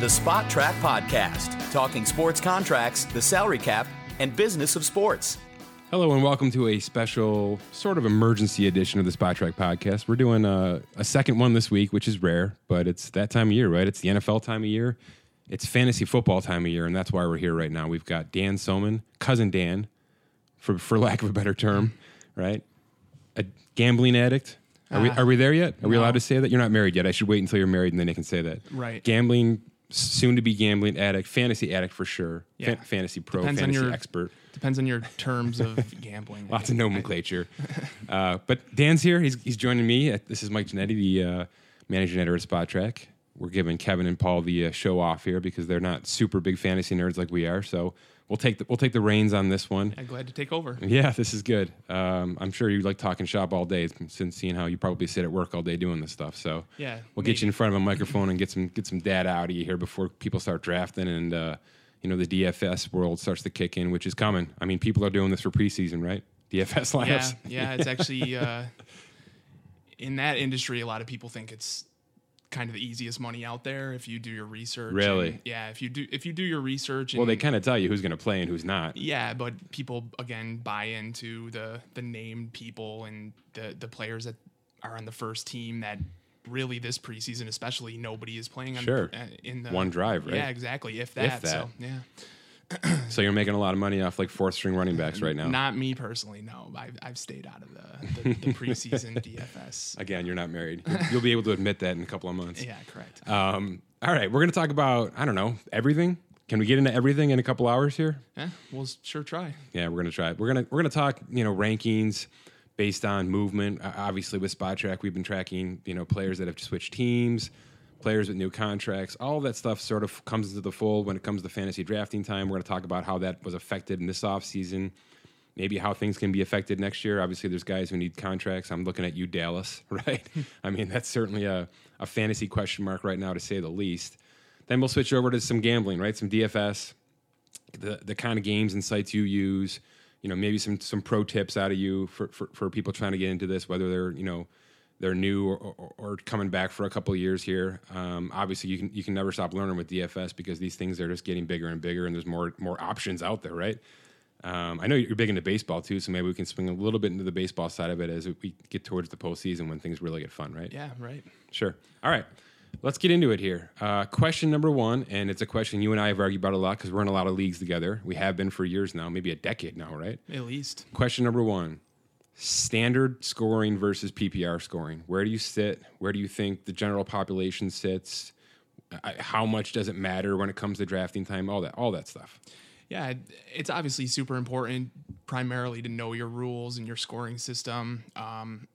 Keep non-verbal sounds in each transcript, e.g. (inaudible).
The Spotrac Podcast, talking sports contracts, the salary cap, and business of sports. Hello and welcome to a special sort of emergency edition of the Spotrac podcast. We're doing a, a, second one this week, which is rare, but it's that time of year, right? It's the NFL time of year. It's fantasy football time of year, and that's why we're here right now. We've got Dan Soemann, cousin Dan, for for lack of a better term, right? A gambling addict. Are, we, Ah. are we there yet? Are we allowed to say that? You're not married yet. I should wait until you're married and then I can say that. Right. Gambling, soon to be gambling addict, fantasy addict for sure. Yeah. fantasy pro, Depends fantasy your- expert. Depends on your terms of (laughs) gambling. Lots of nomenclature. (laughs) uh, but Dan's here. He's, he's joining me. Uh, This is Mike Ginnitti, the uh, managing editor at Spotrac. We're giving Kevin and Paul the uh, show off here because they're not super big fantasy nerds like we are. So we'll take the, we'll take the reins on this one. I'm glad to take over. Yeah, this is good. Um, I'm sure you like talking shop all day since seeing how you probably sit at work all day doing this stuff. So Yeah, we'll get you in front of a microphone and get some get some data out of you here before people start drafting and uh, you know the DFS world starts to kick in, which is coming. I mean, people are doing this for preseason, right? DFS (laughs) Yeah, yeah. It's actually uh, in that industry. A lot of people think it's kind of the easiest money out there if you do your research. Really? And, yeah. If you do if you do your research. And, Well, they kind of tell you who's going to play and who's not. Yeah, but people again buy into the the named people and the the players that are on the first team that really this preseason especially nobody is playing on Sure. uh, in the One drive, right? Yeah, exactly. If that. if that. So yeah. (clears throat) So you're making a lot of money off like fourth string running backs right now. Not me personally. No, I've, I've stayed out of the, the, the (laughs) preseason DFS. Again, you're not married. You'll be able to admit that in a couple of months. Yeah, correct. Um, all right, we're going to talk about I don't know everything. Can we get into everything in a couple hours here? yeah, we'll sure try. Yeah, we're gonna try. We're gonna we're gonna talk. You know, rankings based on movement. Uh, obviously, with Spotrac, we've been tracking you know players that have switched teams, players with new contracts. All that stuff sort of comes into the fold when it comes to fantasy drafting time. We're gonna talk about how that was affected in this offseason. Maybe how things can be affected next year. Obviously, there's guys who need contracts. I'm looking at you, Dallas. (laughs) Right? I mean, that's certainly a, a fantasy question mark right now, to say the least. Then we'll switch over to some gambling, right? Some DFS the the kind of games and sites you use. You know, maybe some some pro tips out of you for, for, for people trying to get into this, whether they're you know they're new or, or, or coming back for a couple of years here. Um, obviously, you can you can never stop learning with DFS because these things are just getting bigger and bigger, and there's more more options out there, right? Um, I know you're big into baseball too, so maybe we can swing a little bit into the baseball side of it as we get towards the postseason when things really get fun, right? Yeah, right. Sure. All right. Let's get into it here. Uh, question number one, and it's a question you and I have argued about a lot because we're in a lot of leagues together. We have been for years now, maybe a decade now, right? At least. Question number one standard scoring versus PPR scoring. Where do you sit? Where do you think the general population sits? How much does it matter when it comes to drafting time? All that, all that stuff. Yeah, it's obviously super important, primarily to know your rules and your scoring system. Um,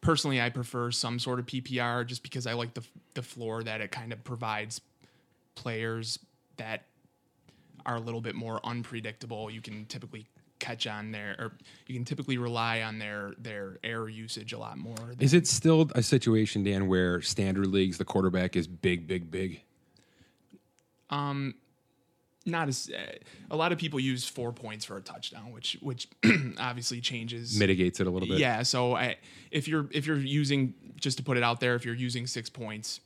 personally, I prefer some sort of PPR just because I like the the floor that it kind of provides players that are a little bit more unpredictable. You can typically catch on their, or you can typically rely on their their air usage a lot more. Is it still a situation, Dan, where standard leagues the quarterback is big, big, big? Um, not as uh, a lot of people use four points for a touchdown, which which (clears throat) obviously changes Mitigates it a little bit. Yeah, so I, if you're if you're using just to put it out there, if you're using six points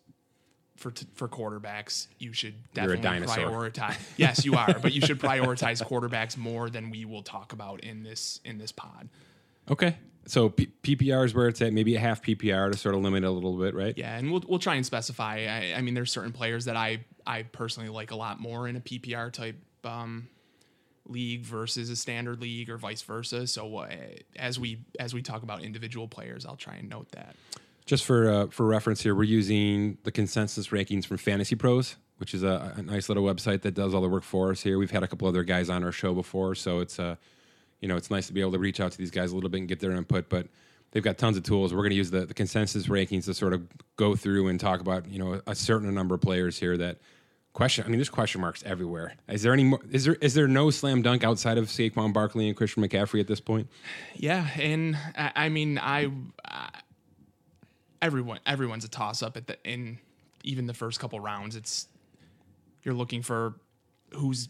for t- for quarterbacks, you should definitely prioritize. (laughs) yes, you are, but you should prioritize quarterbacks more than we will talk about in this in this pod. Okay. So P- PPR is where it's at, maybe a half PPR to sort of limit it a little bit, right? Yeah, and we'll we'll try and specify. I, I mean, there's certain players that I I personally like a lot more in a PPR type um, league versus a standard league or vice versa. So uh, as we as we talk about individual players, I'll try and note that. Just for uh, for reference here, we're using the consensus rankings from Fantasy Pros, which is a, a nice little website that does all the work for us here. We've had a couple other guys on our show before, so it's uh, you know, it's nice to be able to reach out to these guys a little bit and get their input. But they've got tons of tools. We're going to use the, the consensus rankings to sort of go through and talk about you know a certain number of players here that question. I mean, there's question marks everywhere. Is there any more? Is there is there no slam dunk outside of Saquon Barkley and Christian McCaffrey at this point? Yeah, and I, I mean, I, I everyone everyone's a toss up at the in even the first couple rounds. It's you're looking for who's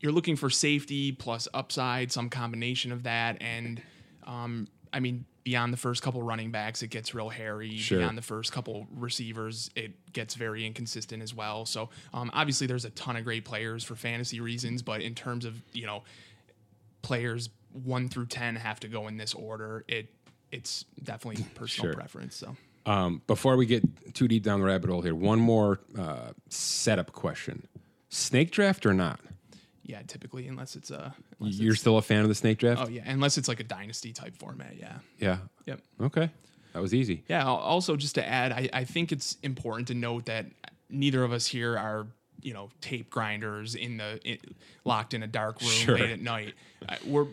you're looking for safety plus upside, some combination of that, and um, I mean, beyond the first couple running backs, it gets real hairy. Sure. Beyond the first couple receivers, it gets very inconsistent as well. So um, obviously, there's a ton of great players for fantasy reasons, but in terms of you know players one through ten have to go in this order. It it's definitely personal Sure. preference. So Um, before we get too deep down the rabbit hole here, one more uh, setup question: snake draft or not? yeah, typically unless it's a unless You're it's- still a fan of the snake draft? oh yeah, unless it's like a dynasty type format. Yeah. Yeah. Yep. Okay. That was easy. Yeah. Also, just to add, I, I think it's important to note that neither of us here are, you know, tape grinders in the in, locked in a dark room Sure. late at night. Uh, we're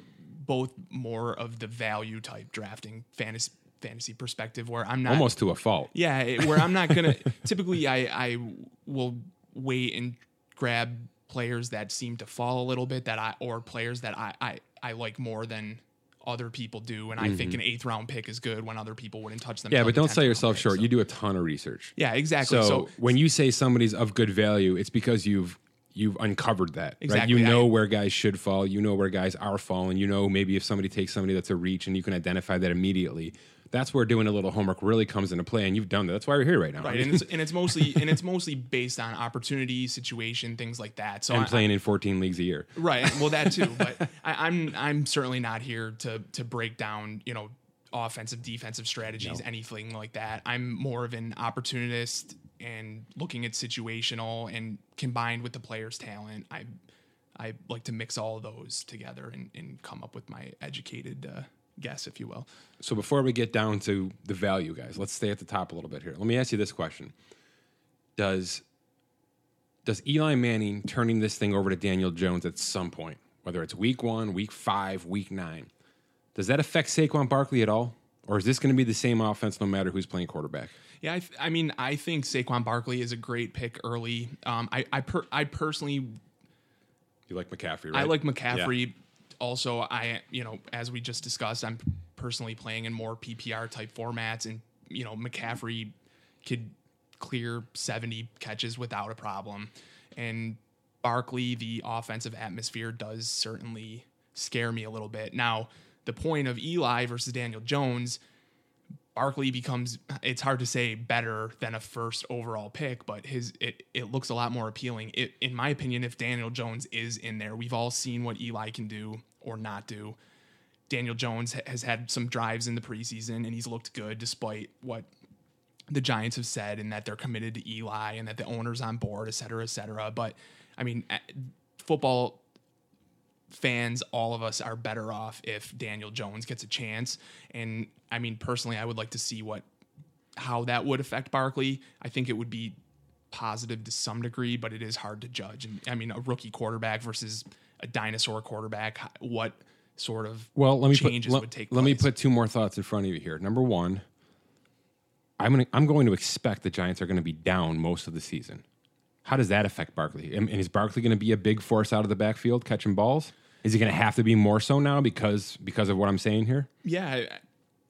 both more of the value type drafting fantasy fantasy perspective, where I'm not Almost to a fault. yeah, where I'm not gonna. (laughs) typically, I I will wait and grab players that seem to fall a little bit that I or players that I I, I like more than other people do, and I think an eighth round pick is good when other people wouldn't touch them. Mm-hmm. Yeah, but don't 10th sell yourself pick, short. so- You do a ton of research. yeah, exactly. So, So, when you say somebody's of good value, it's because you've you've uncovered that. Right? You know I- where guys should fall. You know where guys are falling. You know maybe if somebody takes somebody that's a reach and you can identify that immediately. That's where doing a little homework really comes into play, and you've done that. That's why we're here right now. right, and it's and it's mostly and it's mostly based on opportunity, situation, things like that. So and I- playing in 14 leagues a year. Right. Well, that too. (laughs) But I, I'm I'm certainly not here to to break down you know offensive defensive strategies anything like that. I'm more of an opportunist and looking at situational and combined with the player's talent. I I like to mix all those together and, and come up with my educated uh, guess, if you will. So before we get down to the value, guys, let's stay at the top a little bit here. Let me ask you this question: Does does Eli Manning turning this thing over to Daniel Jones at some point, whether it's week one, week five, week nine, does that affect Saquon Barkley at all, or is this going to be the same offense no matter who's playing quarterback? Yeah, I, th- I mean, I think Saquon Barkley is a great pick early. Um, I I, per- I personally You like McCaffrey, right? I like McCaffrey. Also, I you know as we just discussed, I'm personally playing in more PPR type formats, and you know McCaffrey could clear 70 catches without a problem, and Barkley, the offensive atmosphere does certainly scare me a little bit. Now, the point of Eli versus Daniel Jones. Barkley becomes it's hard to say better than a first overall pick, but his it, it looks a lot more appealing. It, in my opinion, if Daniel Jones is in there, we've all seen what Eli can do or not do. Daniel Jones has had some drives in the preseason and he's looked good despite what the Giants have said and that they're committed to Eli and that the owner's on board, et cetera, et cetera. But I mean, football fans, all of us are better off if Daniel Jones gets a chance. And I mean, personally, I would like to see what how that would affect Barkley. I think it would be positive to some degree, but it is hard to judge. And I mean, a rookie quarterback versus a dinosaur quarterback, what sort of well, let me changes put, let, would take let me put two more thoughts in front of you here. Number one, I'm going to I'm going to expect the Giants are going to be down most of the season. How does that affect Barkley? And and is Barkley going to be a big force out of the backfield catching balls? Is he going to have to be more so now because because of what I'm saying here, yeah, I-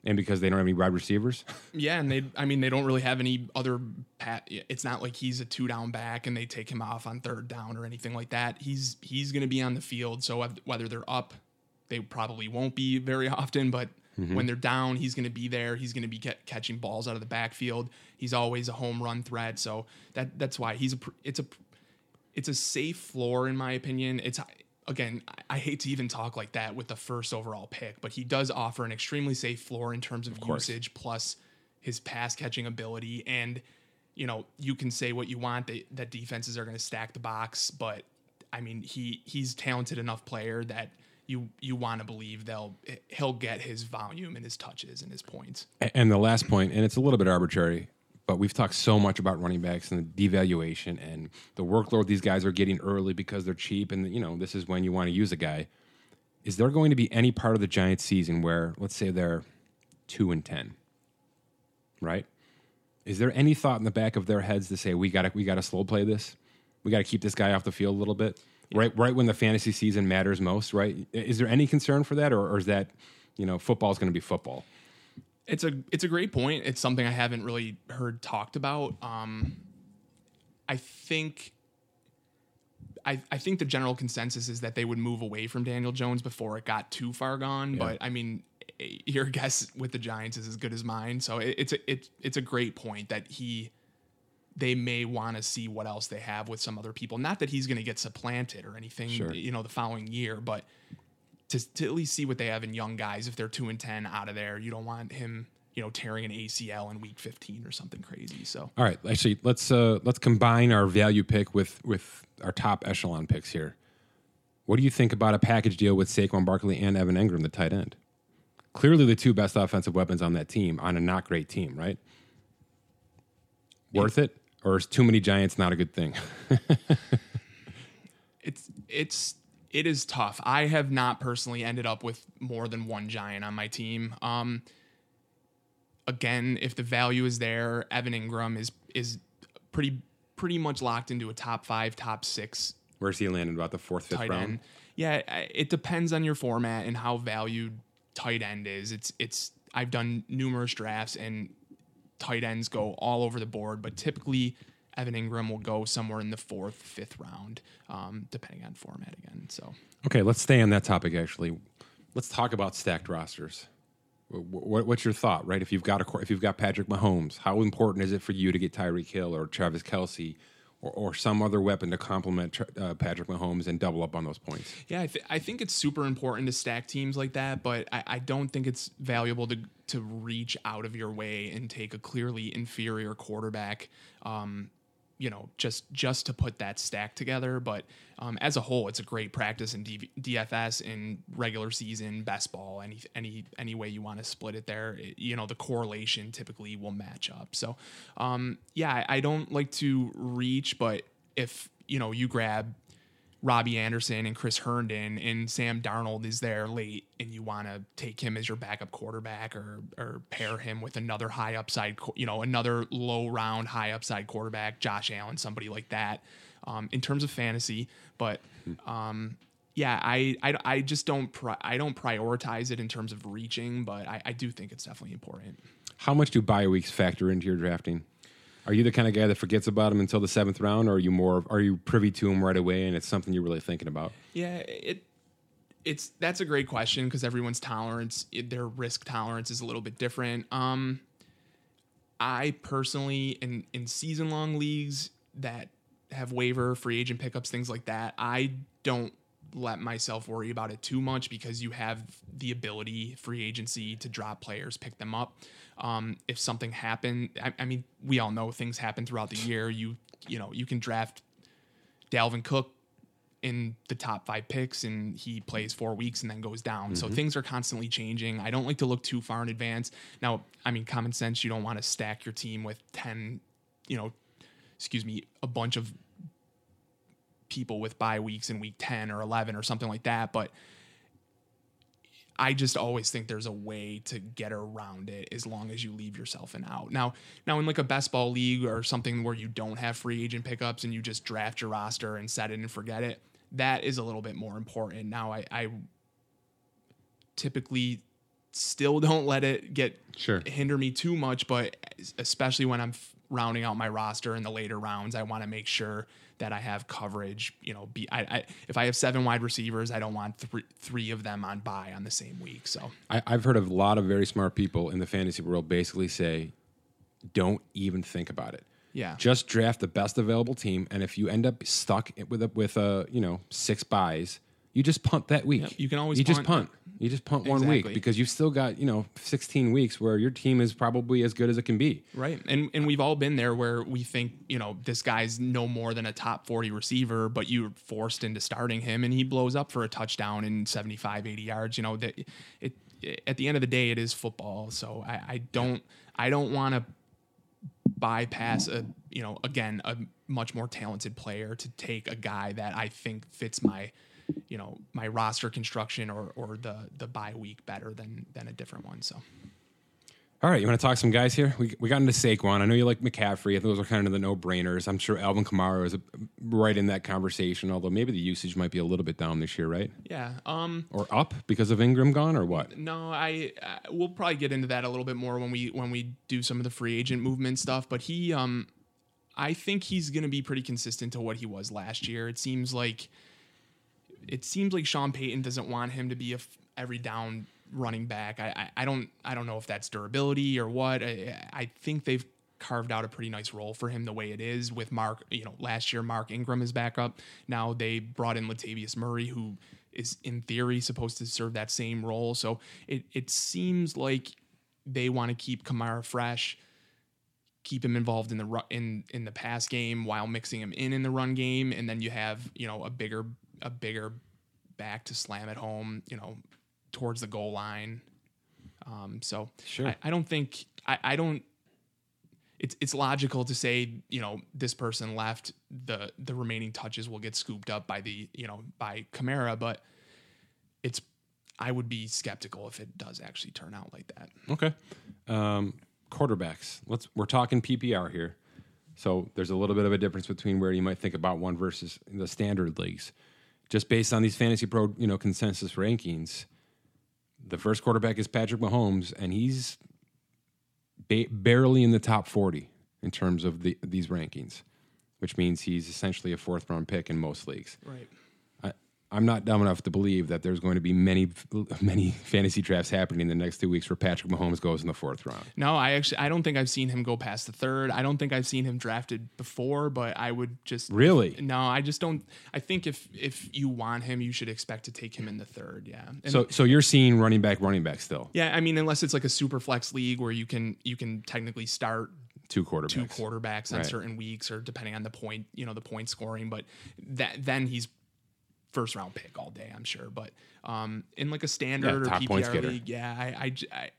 and because they don't have any wide receivers? Yeah, and they I mean they don't really have any other pat it's not like he's a two down back and they take him off on third down or anything like that. He's he's going to be on the field so whether they're up they probably won't be very (laughs) often, but mm-hmm. when they're down, he's going to be there. He's going to be get, catching balls out of the backfield. He's always a home run threat, so that that's why he's a it's a it's a safe floor in my opinion. It's again, I- I hate to even talk like that with the first overall pick, but he does offer an extremely safe floor in terms of, course. usage plus his pass catching ability. And you know, you can say what you want that, that defenses are going to stack the box, but I mean, he he's talented enough player that you you want to believe they'll he'll get his volume and his touches and his points. And the last point, and it's a little bit arbitrary, but we've talked so much about running backs and the devaluation and the workload these guys are getting early because they're cheap, and you know this is when you want to use a guy. Is there going to be any part of the Giants season where, let's say, they're two and ten, right? Is there any thought in the back of their heads to say we got to we got to slow play this, we got to keep this guy off the field a little bit, right? Right when the fantasy season matters most, right? Is there any concern for that, or, or is that you know football is going to be football? It's a it's a great point. It's something I haven't really heard talked about. Um, I think I, I think the general consensus is that they would move away from Daniel Jones before it got too far gone. But I mean, your (laughs) guess with the Giants is as good as mine. So it, it's a it's it's a great point that he they may want to see what else they have with some other people. Not that he's going to get supplanted or anything, Sure. you know, the following year, but to to at least see what they have in young guys. If they're two and ten out of there, you don't want him, you know, tearing an ACL in week fifteen or something crazy. So All right, actually, let's uh, let's combine our value pick with with our top echelon picks here. What do you think about a package deal with Saquon Barkley and Evan Engram, the tight end? Clearly, the two best offensive weapons on that team on a not great team, right? Worth it, or is too many Giants not a good thing? (laughs) it's it's it is tough. I have not personally ended up with more than one giant on my team. Um again, if the value is there, Evan Engram is is pretty pretty much locked into a top 5, top 6 Where's he landing? About the fourth, fifth round. end. Yeah, it depends on your format and how valued tight end is. It's it's I've done numerous drafts and tight ends go all over the board, but typically Evan Engram will go somewhere in the fourth, fifth round, um, depending on format again. So Okay, let's stay on that topic. Actually, let's talk about stacked rosters. Wh- wh- What's your thought, right? If you've got a if you've got Patrick Mahomes, how important is it for you to get Tyreek Hill or Travis Kelce or, or some other weapon to complement uh, Patrick Mahomes and double up on those points? Yeah, I, th- I think it's super important to stack teams like that, but I, I don't think it's valuable to to reach out of your way and take a clearly inferior quarterback. Um, you know, just just to put that stack together. But um, as a whole, it's a great practice in DV- DFS in regular season, best ball, any any any way you want to split it there. It- you know, the correlation typically will match up. So, um, yeah, I, I don't like to reach, but if you know you grab Robbie Anderson and Chris Herndon and Sam Darnold is there late and you want to take him as your backup quarterback or or pair him with another high upside, you know, another low round high upside quarterback, Josh Allen, somebody like that, um, in terms of fantasy. But um, yeah, I, I I just don't pri- I don't prioritize it in terms of reaching, but I, I do think it's definitely important. How much do bye weeks factor into your drafting? Are you the kind of guy that forgets about him until the seventh round, or are you more are you privy to him right away and it's something you're really thinking about? Yeah, it it's that's a great question because everyone's tolerance, their risk tolerance is a little bit different. Um, I personally, in in season long leagues that have waiver, free agent pickups, things like that, I don't let myself worry about it too much because you have the ability, free agency, to drop players, pick them up. Um, if something happened, I, I mean, we all know things happen throughout the year. You you know you can draft Dalvin Cook in the top five picks and he plays four weeks and then goes down. So things are constantly changing. I don't like to look too far in advance. Now, I mean, common sense, you don't want to stack your team with 10, you know, excuse me, a bunch of people with bye weeks in week 10 or 11 or something like that. But I just always think there's a way to get around it as long as you leave yourself an out. Now, now in like a best ball league or something where you don't have free agent pickups and you just draft your roster and set it and forget it, that is a little bit more important. Now, I, I typically still don't let it get Sure. hinder me too much, but especially when I'm f- rounding out my roster in the later rounds, I want to make sure that I have coverage. You know, be I, I if I have seven wide receivers, I don't want three three of them on bye on the same week. So I, I've heard of a lot of very smart people in the fantasy world basically say, don't even think about it. yeah, Just draft the best available team, and if you end up stuck with a, with a you know six byes, you just punt that week. Yep, you can always you just punt. You just punt one week because you've still got you know sixteen weeks where your team is probably as good as it can be. Right. And and we've all been there where we think, you know, this guy's no more than a top 40 receiver, but you're forced into starting him and he blows up for a touchdown in 75, 80 yards. You know, that it, at the end of the day, it is football. So I, I don't I don't want to bypass a you know again a much more talented player to take a guy that I think fits my you know my roster construction or or the the bye week better than than a different one. So All right, you want to talk some guys here? We, we got into Saquon. I know you like McCaffrey. I think those are kind of the no brainers. I'm sure Alvin Kamara is uh, right in that conversation, although maybe the usage might be a little bit down this year, right? yeah, um, Or up because of Ingram gone, or what? No, I uh, we'll probably get into that a little bit more when we when we do some of the free agent movement stuff. But he, um, I think he's going to be pretty consistent to what he was last year. It seems like it seems like Sean Payton doesn't want him to be a f- every down running back. I, I, I don't I don't know if that's durability or what. I, I think they've carved out a pretty nice role for him the way it is with Mark. You know, last year Mark Ingram is back up. Now they brought in Latavius Murray, who is in theory supposed to serve that same role. So it it seems like they want to keep Kamara fresh, keep him involved in the ru- in in the pass game while mixing him in in the run game, and then you have you know a bigger a bigger back to slam at home. You know, towards the goal line. Um, so Sure. I, I don't think I, I don't it's it's logical to say you know this person left the the remaining touches will get scooped up by the you know by Kamara but it's I would be skeptical if it does actually turn out like that Okay. Um, quarterbacks. Let's. We're talking PPR here, so there's a little bit of a difference between where you might think about one versus the standard leagues. Just based on these fantasy pro, you know, consensus rankings, the first quarterback is Patrick Mahomes, and he's ba- barely in the top 40 in terms of the, these rankings, which means he's essentially a fourth round pick in most leagues. right I'm not dumb enough to believe that there's going to be many, (laughs) many fantasy drafts happening in the next two weeks where Patrick Mahomes goes in the fourth round. no I actually I don't think I've seen him go past the third I don't think I've seen him drafted before but I would just Really? no I just don't I think if if you want him you should expect to take him in the third yeah and So, so you're seeing running back, running back still yeah I mean unless it's like a super flex league where you can you can technically start two quarterbacks. two quarterbacks on Right. certain weeks or depending on the point, you know, the point scoring. But that then he's first round pick all day, I'm sure. But um, in like a standard Yeah, or PPR league, yeah, i i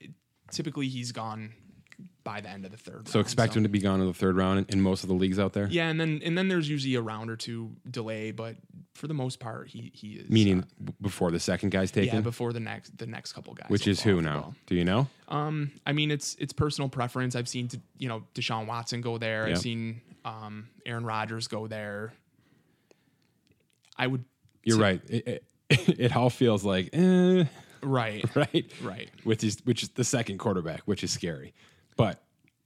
typically he's gone by the end of the third. So round, expect him to be gone in the third round in, in most of the leagues out there. Yeah, and then and then there's usually a round or two delay, but for the most part, he he is Meaning uh, before the second guy's taken, yeah before the next the next couple guys, which is who now? Do you know? Um, I mean, it's it's personal preference. I've seen, you know, Deshaun Watson go there. Yep. I've seen um, Aaron Rodgers go there. I would You're right. It, it, (laughs) it all feels like, eh, right, (laughs) right, right. which is which is the second quarterback, which is scary. But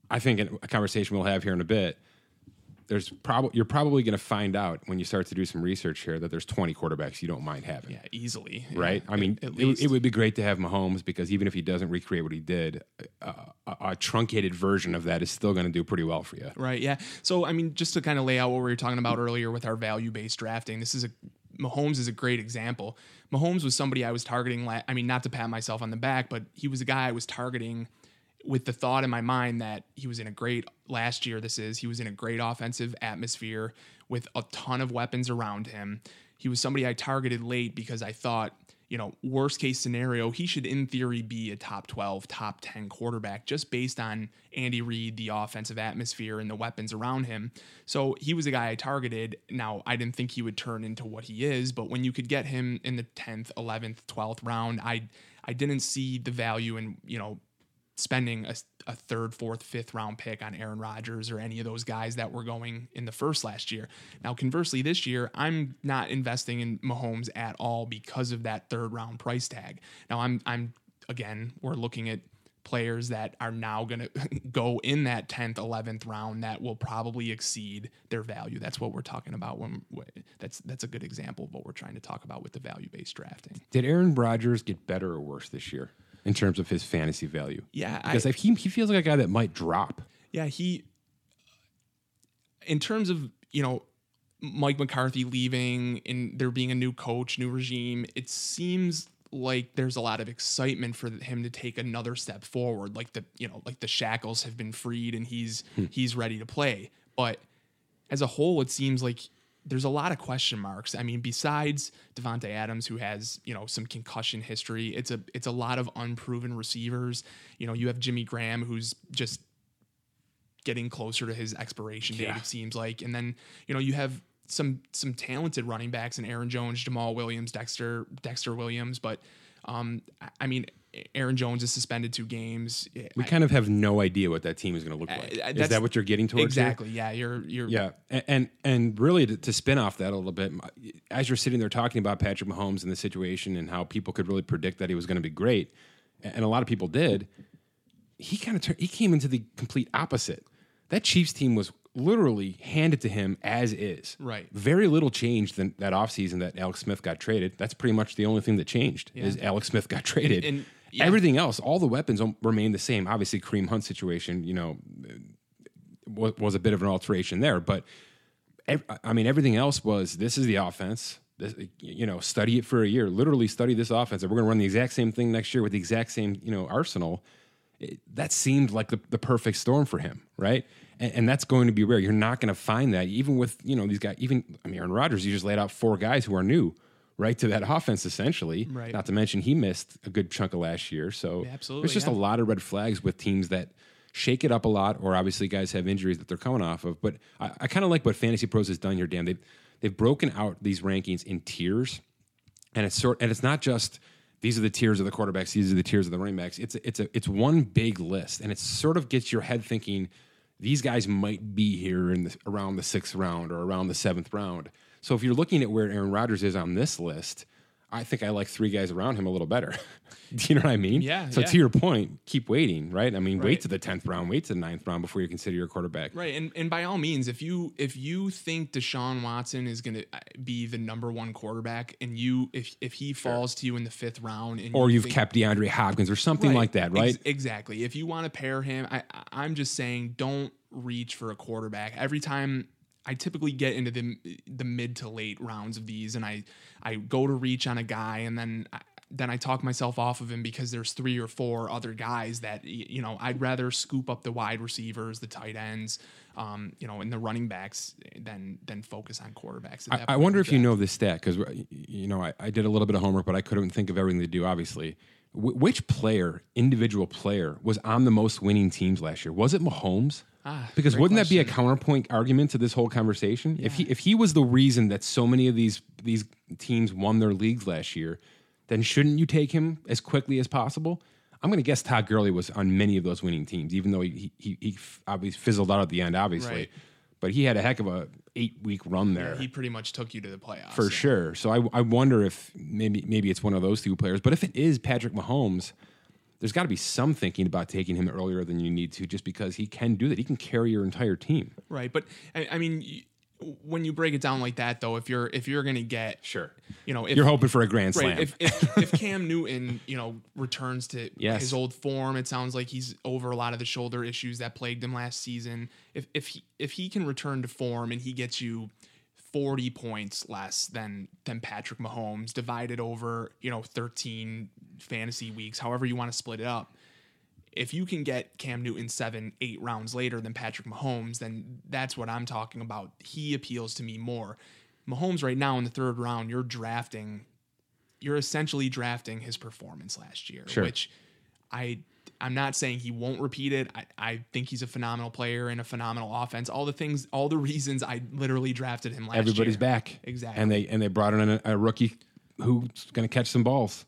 I think in a conversation we'll have here in a bit, there's probably you're probably going to find out when you start to do some research here that there's 20 quarterbacks you don't mind having. Yeah, easily. Right. Yeah, I mean, at it, it would be great to have Mahomes because even if he doesn't recreate what he did, uh, a, a truncated version of that is still going to do pretty well for you. Right. Yeah. So I mean, just to kind of lay out what we were talking about earlier with our value based drafting, this is a Mahomes is a great example. Mahomes was somebody I was targeting. La- I mean, not to pat myself on the back, but he was a guy I was targeting with the thought in my mind that he was in a great last year. This is he was in a great offensive atmosphere with a ton of weapons around him. He was somebody I targeted late because I thought you know, worst case scenario, he should in theory be a top 12, top 10 quarterback just based on Andy Reid, the offensive atmosphere, and the weapons around him. So he was a guy I targeted. Now, I didn't think he would turn into what he is, but when you could get him in the 10th, 11th, 12th round, I I didn't see the value in, you know, spending a, a third, fourth, fifth round pick on Aaron Rodgers or any of those guys that were going in the first last year. Now, conversely, this year, I'm not investing in Mahomes at all because of that third round price tag. Now, I'm, I'm again, we're looking at players that are now going (laughs) to go in that 10th 11th round that will probably exceed their value that's what we're talking about when that's that's a good example of what we're trying to talk about with the value based drafting Did Aaron Rodgers get better or worse this year in terms of his fantasy value? yeah Because I, he, he feels like a guy that might drop. Yeah, he in terms of, you know, Mike McCarthy leaving and there being a new coach, new regime, it seems like there's a lot of excitement for him to take another step forward. Like the, you know, like the shackles have been freed and he's hmm. he's ready to play. But as a whole, it seems like there's a lot of question marks. I mean, besides Davante Adams, who has you know some concussion history, it's a it's a lot of unproven receivers. You know, you have Jimmy Graham, who's just getting closer to his expiration date. Yeah. It seems like, and then you know you have some some talented running backs in Aaron Jones, Jamaal Williams, Dexter Dexter Williams, but um, I mean, Aaron Jones is suspended two games. We kind of have no idea what that team is going to look like. uh, is that what you're getting towards? here? exactly. Yeah, you're you're Yeah, and and, and really to, to spin off that a little bit, as you're sitting there talking about Patrick Mahomes and the situation and how people could really predict that he was going to be great, and a lot of people did, he kind of tur- he came into the complete opposite. That Chiefs team was literally handed to him as is. Right. Very little changed than that offseason that Alex Smith got traded. That's pretty much the only thing that changed is Alex Smith got traded. And- Everything else, all the weapons remain the same. Obviously, Kareem Hunt situation, you know, was, was a bit of an alteration there, but I mean, everything else was this is the offense. This, you know, study it for a year. Literally study this offense, and we're going to run the exact same thing next year with the exact same you know arsenal. It, that seemed like the, the perfect storm for him, right? And, and that's going to be rare. You're not going to find that even with you know these guys. Even I mean, Aaron Rodgers. You just laid out four guys who are new, right to that (laughs) offense essentially. Right. Not to mention he missed a good chunk of last year. So Yeah, absolutely, there's just yeah. a lot of red flags with teams that shake it up a lot, or obviously guys have injuries that they're coming off of. But I, I kind of like what Fantasy Pros has done here, Dan. They've they've broken out these rankings in tiers, and it's sort and it's not just these are the tiers of the quarterbacks, these are the tiers of the running backs. It's a, it's a it's one big list, and it sort of gets your head thinking. These guys might be here in the, around the sixth round or around the seventh round. So if you're looking at where Aaron Rodgers is on this list, I think I like three guys around him a little better. (laughs) Do you know what I mean? Yeah, So yeah. to your point, keep waiting, right? I mean, wait to the tenth round, wait to the ninth round before you consider your quarterback. Right, and and by all means, if you if you think Deshaun Watson is going to uh, be the number one quarterback, and you if if he falls to you in the fifth round, and Or you you've think- kept DeAndre Hopkins or something like that, right? Ex- exactly. If you want to pair him, I- I'm just saying, don't reach for a quarterback. Every time I typically get into the the mid to late rounds of these, and I I go to reach on a guy, and then. I, then I talk myself off of him because there's three or four other guys that you know I'd rather scoop up the wide receivers, the tight ends, um, you know, and the running backs than than focus on quarterbacks. I, I wonder if you know this stat because you know I, I did a little bit of homework, but I couldn't think of everything to do. Obviously, Wh- which player, individual player, was on the most winning teams last year? Was it Mahomes? Ah, because wouldn't that be a counterpoint argument to this whole conversation? If he if he was the reason that so many of these these teams won their leagues last year, then shouldn't you take him as quickly as possible? I'm going to guess Todd Gurley was on many of those winning teams, even though he he, he obviously fizzled out at the end, obviously. Right. But he had a heck of a eight week run there he pretty much took you to the playoffs for so. sure. So I, I wonder if maybe maybe it's one of those two players. But if it is Patrick Mahomes, there's got to be some thinking about taking him earlier than you need to, just because he can do that. He can carry your entire team. Right, but I, I mean, y- when you break it down like that, though, if you're if you're gonna get Sure. you know, if, You're hoping for a grand slam. right, if, if if Cam Newton, you know, returns to Yes. his old form, it sounds like he's over a lot of the shoulder issues that plagued him last season. If if he if he can return to form and he gets you. 40 points less than than Patrick Mahomes divided over, you know, 13 fantasy weeks, however you want to split it up if you can get Cam Newton seven, eight rounds later than Patrick Mahomes, then that's what I'm talking about. He appeals to me more. Mahomes right now in the third round, you're drafting, you're essentially drafting his performance last year, Sure. which I I'm not saying he won't repeat it. I, I think he's a phenomenal player and a phenomenal offense. All the things, all the reasons I literally drafted him last Everybody's year. back. Exactly. And they and they brought in a, a rookie who's going to catch some balls.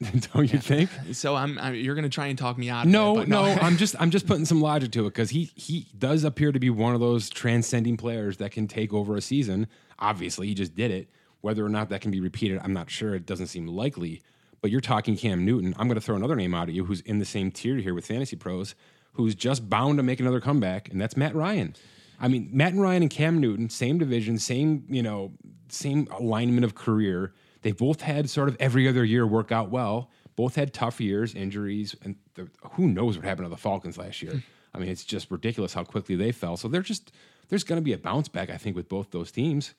(laughs) Don't you think? So I'm, i you're gonna try and talk me out. of No, it, but no, I'm (laughs) just I'm just putting some logic to it because he he does appear to be one of those transcending players that can take over a season. Obviously, he just did it. Whether or not that can be repeated, I'm not sure. It doesn't seem likely. But you're talking Cam Newton. I'm going to throw another name out at you who's in the same tier here with Fantasy Pros, who's just bound to make another comeback, and that's Matt Ryan. I mean, Matt and Ryan and Cam Newton, same division, same you know, same alignment of career. They both had sort of every other year work out well. Both had tough years, injuries, and the, who knows what happened to the Falcons last year. I mean, it's just ridiculous how quickly they fell. So they're just there's going to be a bounce back, I think, with both those teams.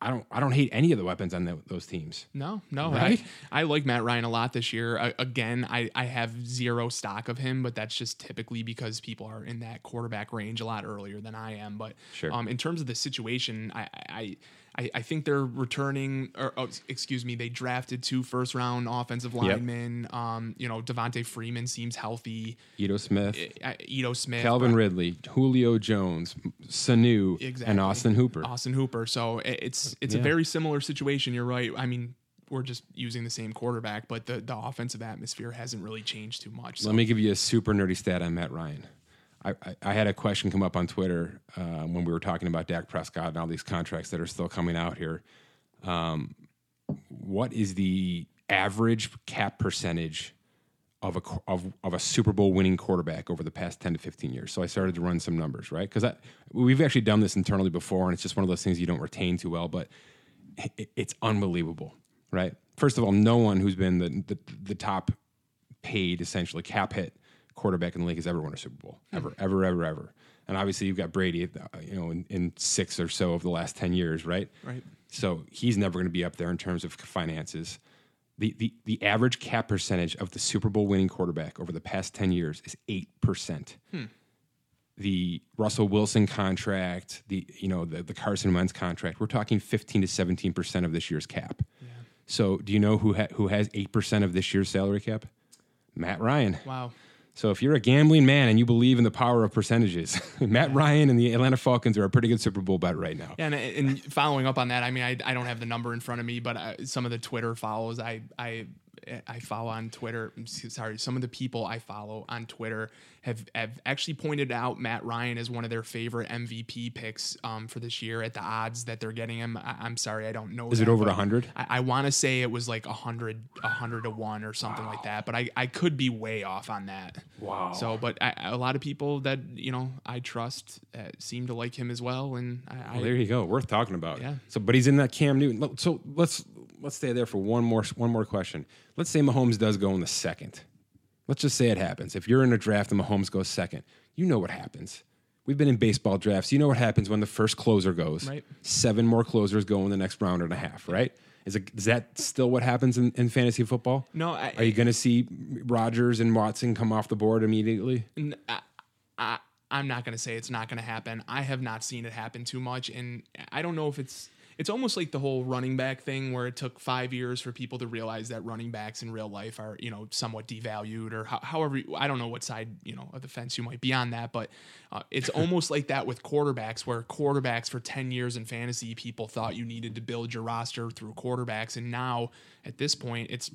I, don't I don't hate any of the weapons on tho- those teams. No, no, Right? I, I like Matt Ryan a lot this year. I, again, I, I have zero stock of him, but that's just typically because people are in that quarterback range a lot earlier than I am. But Sure. um, in terms of the situation, I I, I, I think they're returning, or oh, excuse me, they drafted two first round offensive linemen. Um, you know, Devonta Freeman seems healthy. Ito Smith, Uh, Ito Smith, Calvin Ridley, Julio Jones, Sanu, Exactly. and Austin Hooper. Austin Hooper. So i- it's it's Yeah. a very similar situation. You're right. I mean, we're just using the same quarterback, but the, the offensive atmosphere hasn't really changed too much. So Let me give you a super nerdy stat on Matt Ryan. I, I, had a question come up on Twitter uh, when we were talking about Dak Prescott and all these contracts that are still coming out here. Um, what is the average cap percentage of a of, of a Super Bowl winning quarterback over the past ten to fifteen years? So I started to run some numbers, right? Because we've actually done this internally before, and it's just one of those things you don't retain too well, but it, it's unbelievable, right? First of all, no one who's been the, the the top paid, essentially cap hit quarterback in the league has ever won a Super Bowl, ever, ever, ever, ever. And obviously, you've got Brady, uh, you know, in, in six or so of the last ten years, right? Right. So he's never going to be up there in terms of finances. The, the the average cap percentage of the Super Bowl winning quarterback over the past ten years is eight percent. The Russell Wilson contract, the you know the, the Carson Wentz contract, we're talking fifteen to seventeen percent of this year's cap. So do you know who ha- who has eight percent of this year's salary cap? Matt Ryan. Wow. So if you're a gambling man and you believe in the power of percentages, (laughs) Matt Ryan and the Atlanta Falcons are a pretty good Super Bowl bet right now. Yeah, and, and following up on that, I mean, I, I don't have the number in front of me, but I, some of the Twitter follows I I I follow on Twitter. Sorry, some of the people I follow on Twitter have have actually pointed out Matt Ryan as one of their favorite MVP picks um, for this year at the odds that they're getting him. I, I'm sorry, I don't know. Is it over 100? I, I want to say it was like hundred, hundred to one or something like that, but I, I could be way off on that. Wow. So, but I, a lot of people that you know I trust uh, seem to like him as well, and I, I there you go. Worth talking about. Yeah. So, but he's in that Cam Newton. So let's let's stay there for one more one more question. Let's say Mahomes does go in the second. Let's just say it happens. If you're in a draft and Mahomes goes second, you know what happens. We've been in baseball drafts. You know what happens when the first closer goes. Right. Seven more closers go in the next round and a half. Right. Is it is that still what happens in, in fantasy football? No, I- Are you going to see Rodgers and Watson come off the board immediately? I'm not going to say it's not going to happen. I have not seen it happen too much, and I don't know if it's. It's almost like the whole running back thing, where it took five years for people to realize that running backs in real life are, you know, somewhat devalued, or how, however. I don't know what side, you know, of the fence you might be on that, but uh, it's (laughs) almost like that with quarterbacks, where quarterbacks for ten years in fantasy, people thought you needed to build your roster through quarterbacks, and now at this point, it's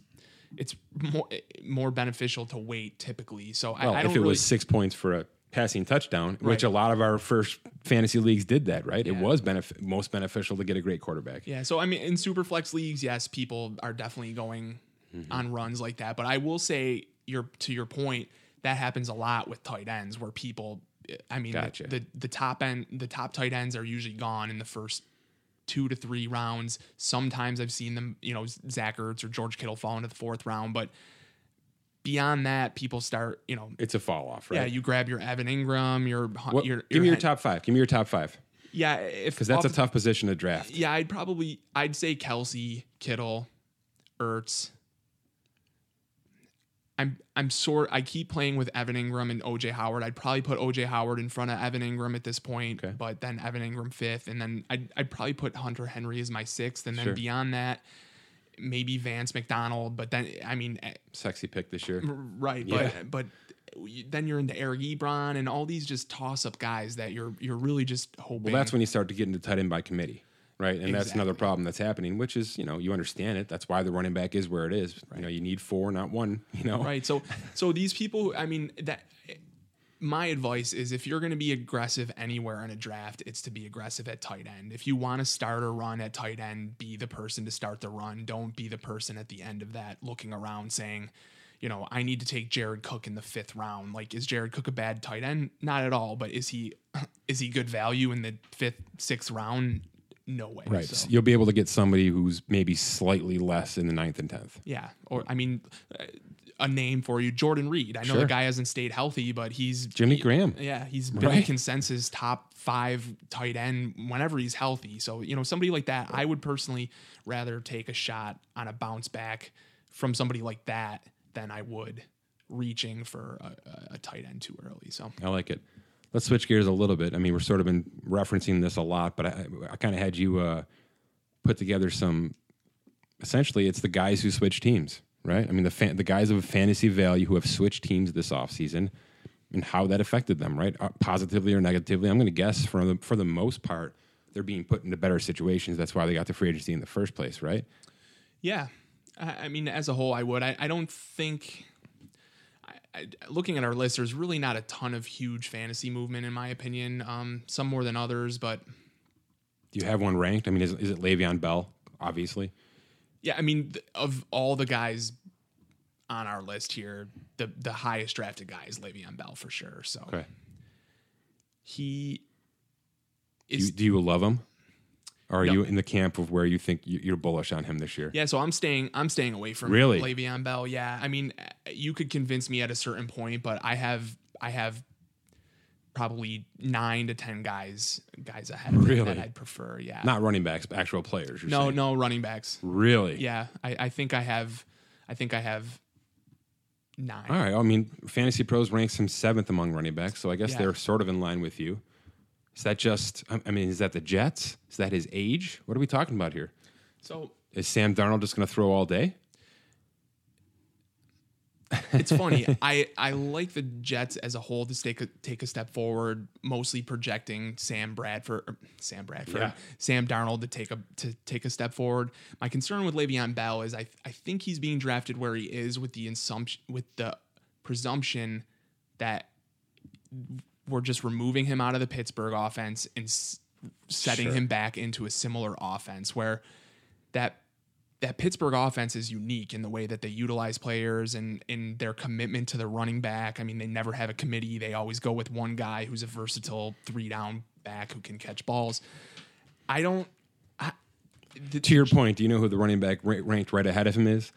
it's more more beneficial to wait typically. So Well, I, I if it really, was six points for a passing touchdown, which a lot of our first fantasy leagues did that, right? It was benef- most beneficial to get a great quarterback. Yeah, so I mean, in super flex leagues, yes, people are definitely going Mm-hmm. on runs like that. But I will say, your to your point, that happens a lot with tight ends, where people, I mean, Gotcha. the, the the top end, the top tight ends are usually gone in the first two to three rounds. Sometimes I've seen them, you know, Zach Ertz or George Kittle fall into the fourth round, but beyond that, people start, you know, It's a fall off, right? yeah, you grab your Evan Engram, your What- your, give me your top five. Give me your top five yeah, if because that's a tough position to draft. Yeah, I'd probably I'd say Kelce, Kittle, Ertz. I'm I'm sort I keep playing with Evan Engram and OJ Howard. I'd probably put OJ Howard in front of Evan Engram at this point, Okay. but then Evan Engram fifth, and then I'd I'd probably put Hunter Henry as my sixth, and then Sure. beyond that, maybe Vance McDonald. But then I mean, eh, Sexy pick this year. right, Yeah. but but then you're into Eric Ebron and all these just toss up guys that you're you're really just hoping. Well, that's when you start to get into tight end by committee, right? And that's another problem that's happening, which is you know you understand it. That's why the running back is where it is. You know, you need four, not one. (laughs) You know, right so so these people i mean that my advice is if you're going to be aggressive anywhere in a draft it's to be aggressive at tight end. If you want to start a run at tight end be the person to start the run. Don't be the person at the end of that looking around saying you know i need to take jared cook in the fifth round. Like is jared cook a bad tight end? Not at all but is he (clears throat) is he good value in the fifth sixth round? No way Right. So- You'll be able to get somebody who's maybe slightly less in the ninth and tenth. Yeah, or I mean, a name for you, Jordan Reed. I know Sure. the guy hasn't stayed healthy, but he's Jimmy Graham. Yeah, he's been Right. consensus top five tight end whenever he's healthy. So you know, somebody like that, I would personally rather take a shot on a bounce back from somebody like that than I would reaching for a, a- a tight end too early. So I like it. Let's switch gears a little bit. I mean, we're sort of been referencing this a lot, but I, I kind of had you uh, put together some. Essentially, it's the guys who switch teams, right? I mean, the fan, the guys of fantasy value who have switched teams this offseason and how that affected them, right? Uh, positively or negatively. I'm going to guess for the for the most part, they're being put into better situations. That's why they got the free agency in the first place, right? Yeah, I, I mean, as a whole, I would. I, I don't think. I, I, looking at our list, there's really not a ton of huge fantasy movement, in my opinion. Um, some more than others, but Do you have one ranked? I mean, is, is it Le'Veon Bell? Obviously, yeah, I mean, th- of all the guys on our list here, the the highest drafted guy is Le'Veon Bell for sure. So okay. he Do is. you, do you love him? Or are No. you in the camp of where you think you- you're bullish on him this year? Yeah, so I'm staying. I'm staying away from Really? Le'Veon Bell. Yeah, I mean, you could convince me at a certain point, but I have I have probably nine to ten guys guys ahead Really? that I'd prefer. Yeah, Not running backs, but actual players. no saying. no running backs. Really? Yeah, I, I think I have. I think I have nine. All right. I mean, Fantasy Pros ranks him seventh among running backs, so I guess Yeah. they're sort of in line with you. Is that just? I I mean, is that the Jets? Is that his age? What are we talking about here? So Is Sam Darnold just going to throw all day? It's funny. (laughs) I, I like the Jets as a whole to take a, take a step forward, mostly projecting Sam Bradford, er, Sam Bradford, Yeah. Sam Darnold to take a to take a step forward. My concern with Le'Veon Bell is I I think he's being drafted where he is with the assumption with the presumption that we're just removing him out of the Pittsburgh offense and setting Sure. him back into a similar offense where that that Pittsburgh offense is unique in the way that they utilize players and in their commitment to the running back. I mean, they never have a committee. They always go with one guy who's a versatile three down back who can catch balls. I don't. I, the, To your point, do you know who the running back ranked right ahead of him is?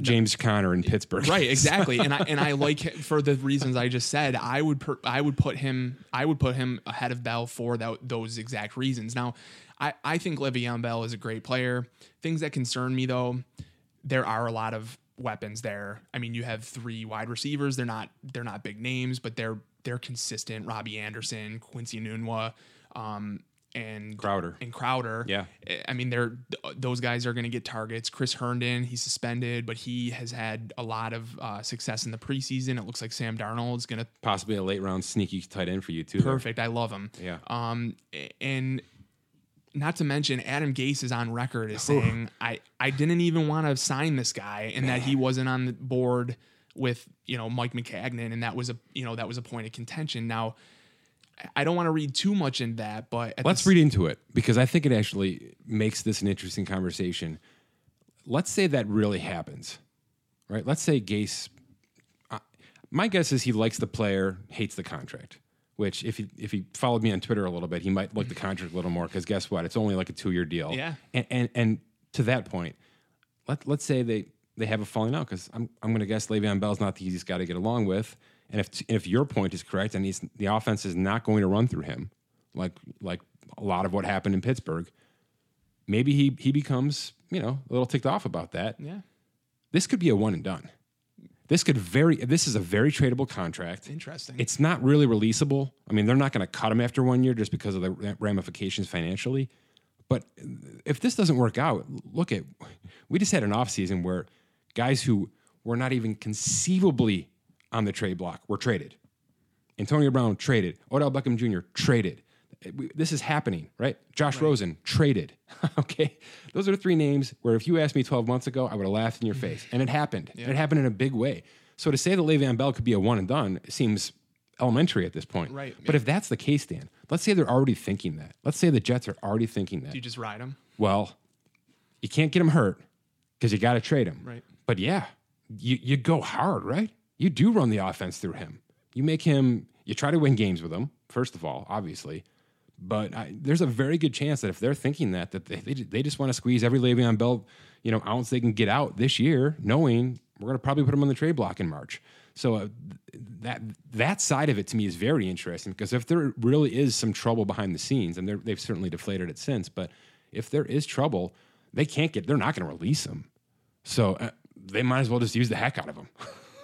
James Conner in Pittsburgh. right, exactly, and I and I (laughs) like him for the reasons I just said. I would per, I would put him I would put him ahead of Bell for tho- those exact reasons. Now, I I think Le'Veon Bell is a great player. Things that concern me though, there are a lot of weapons there. I mean, you have three wide receivers. They're not they're not big names, but they're they're consistent. Robbie Anderson, Quincy Enunwa, um, and Crowder. and Crowder. Yeah. I mean, they're those guys are going to get targets. Chris Herndon, he's suspended, but he has had a lot of uh, success in the preseason. It looks like Sam Darnold is going to Possibly a late round sneaky tight end for you too. perfect. I love him. Yeah. Um, and not to mention Adam Gase is on record as saying I I didn't even want to sign this guy and that he wasn't on the board with you know Mike Maccagnan and that was a you know that was a point of contention. Now I don't want to read too much in that, but Let's the, read into it because I think it actually makes this an interesting conversation. Let's say that really happens, right? Let's say Gase. Uh, my guess is he likes the player, hates the contract. Which, if he if he followed me on Twitter a little bit, he might like the contract a little more because guess what? It's only like a two year deal. Yeah. And, and and to that point, let let's say they they have a falling out because I'm I'm going to guess Le'Veon Bell's not the easiest guy to get along with, and if and if your point is correct and he's the offense is not going to run through him, like like a lot of what happened in Pittsburgh, maybe he he becomes you know a little ticked off about that. yeah. This could be a one and done. This could very this is a very tradable contract. Interesting. It's not really releasable. I mean, they're not going to cut him after one year just because of the ramifications financially. But if this doesn't work out, look at we just had an offseason where guys who were not even conceivably on the trade block were traded. Antonio Brown traded. Odell Beckham Jr. traded. We- This is happening, right? Josh Rosen traded. (laughs) okay. Those are three names where if you asked me 12 months ago, I would have laughed in your mm-hmm. face. And it happened. And it happened in a big way. So to say that Le'Veon Bell could be a one and done seems elementary at this point. Right, But if that's the case, Dan, let's say they're already thinking that. Let's say the Jets are already thinking that. Do you just ride him? Well, you can't get him hurt because you got to trade him. Right. But yeah, you, you go hard, right? You do run the offense through him. You make him, you try to win games with him, first of all, obviously. But I, there's a very good chance that if they're thinking that, that they, they, they just want to squeeze every Le'Veon Bell, you know, ounce they can get out this year, knowing we're going to probably put them on the trade block in March. So uh, that that side of it to me is very interesting because if there really is some trouble behind the scenes, and they've certainly deflated it since, but if there is trouble, they can't get. They're not going to release them. So uh, they might as well just use the heck out of them.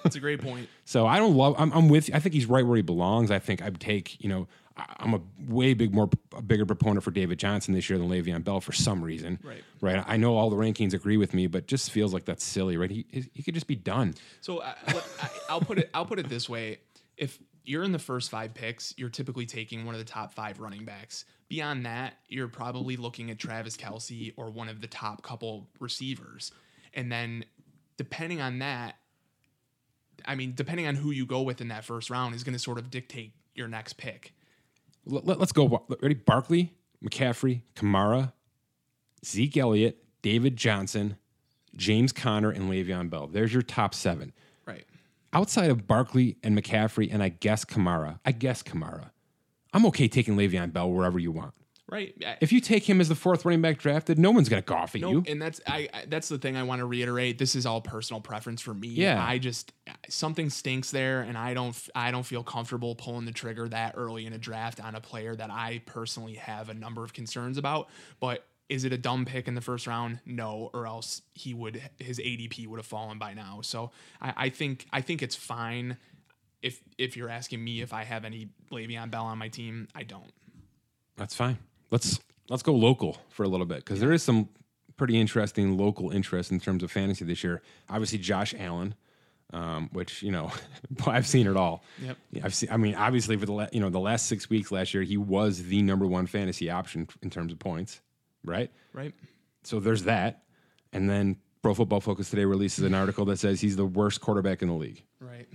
That's a great point. (laughs) So I don't love. I'm, I'm with. I think he's right where he belongs. I think I'd take. You know, I'm a way big more a bigger proponent for David Johnson this year than Le'Veon Bell for some reason. Right. Right. I know all the rankings agree with me, but just feels like that's silly. Right. He he could just be done. So uh, I, I, I'll put it. I'll put it this way: if you're in the first five picks, you're typically taking one of the top five running backs. Beyond that, you're probably looking at Travis Kelce or one of the top couple receivers, and then depending on that, I mean, depending on who you go with in that first round is going to sort of dictate your next pick. Let, us go. Ready? Barkley, McCaffrey, Kamara, Zeke Elliott, David Johnson, James Conner, and Le'Veon Bell. There's your top seven. Right. outside of Barkley and McCaffrey, and I guess Kamara, I guess Kamara, I'm okay taking Le'Veon Bell wherever you want. Right. If you take him as the fourth running back drafted, no one's going to cough at you. And that's I, I that's the thing I want to reiterate. This is all personal preference for me. Yeah. I just something stinks there, and I don't I don't feel comfortable pulling the trigger that early in a draft on a player that I personally have a number of concerns about. But is it a dumb pick in the first round? No, or else he would his ADP would have fallen by now. So I, I think I think it's fine. If if you're asking me if I have any Le'Veon Bell on my team, I don't. That's fine. Let's let's go local for a little bit because there is some pretty interesting local interest in terms of fantasy this year. Obviously, Josh Allen, um, which you know (laughs) I've seen it all. Yep. I've seen. I mean, obviously for the la- you know the last six weeks last year, he was the number one fantasy option in terms of points, right? Right. So there's that, and then Pro Football Focus today releases an article that says he's the worst quarterback in the league. Right.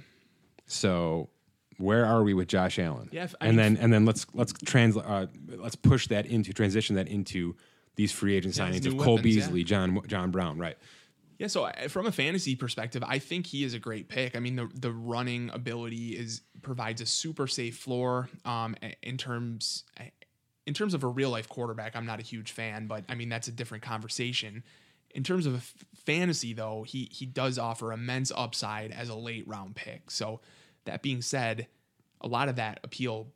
So where are we with Josh Allen? Yeah, I and mean, then and then let's let's trans uh, let's push that into transition that into these free agent Yeah, signings of Cole weapons, yeah. Beasley, John John Brown, right? Yeah, so I- from a fantasy perspective, I think he is a great pick. I mean, the the running ability is provides a super safe floor. Um, in terms in terms of a real life quarterback, I'm not a huge fan, but I mean that's a different conversation. In terms of f- fantasy, though, he he does offer immense upside as a late round pick. So that being said, a lot of that appeal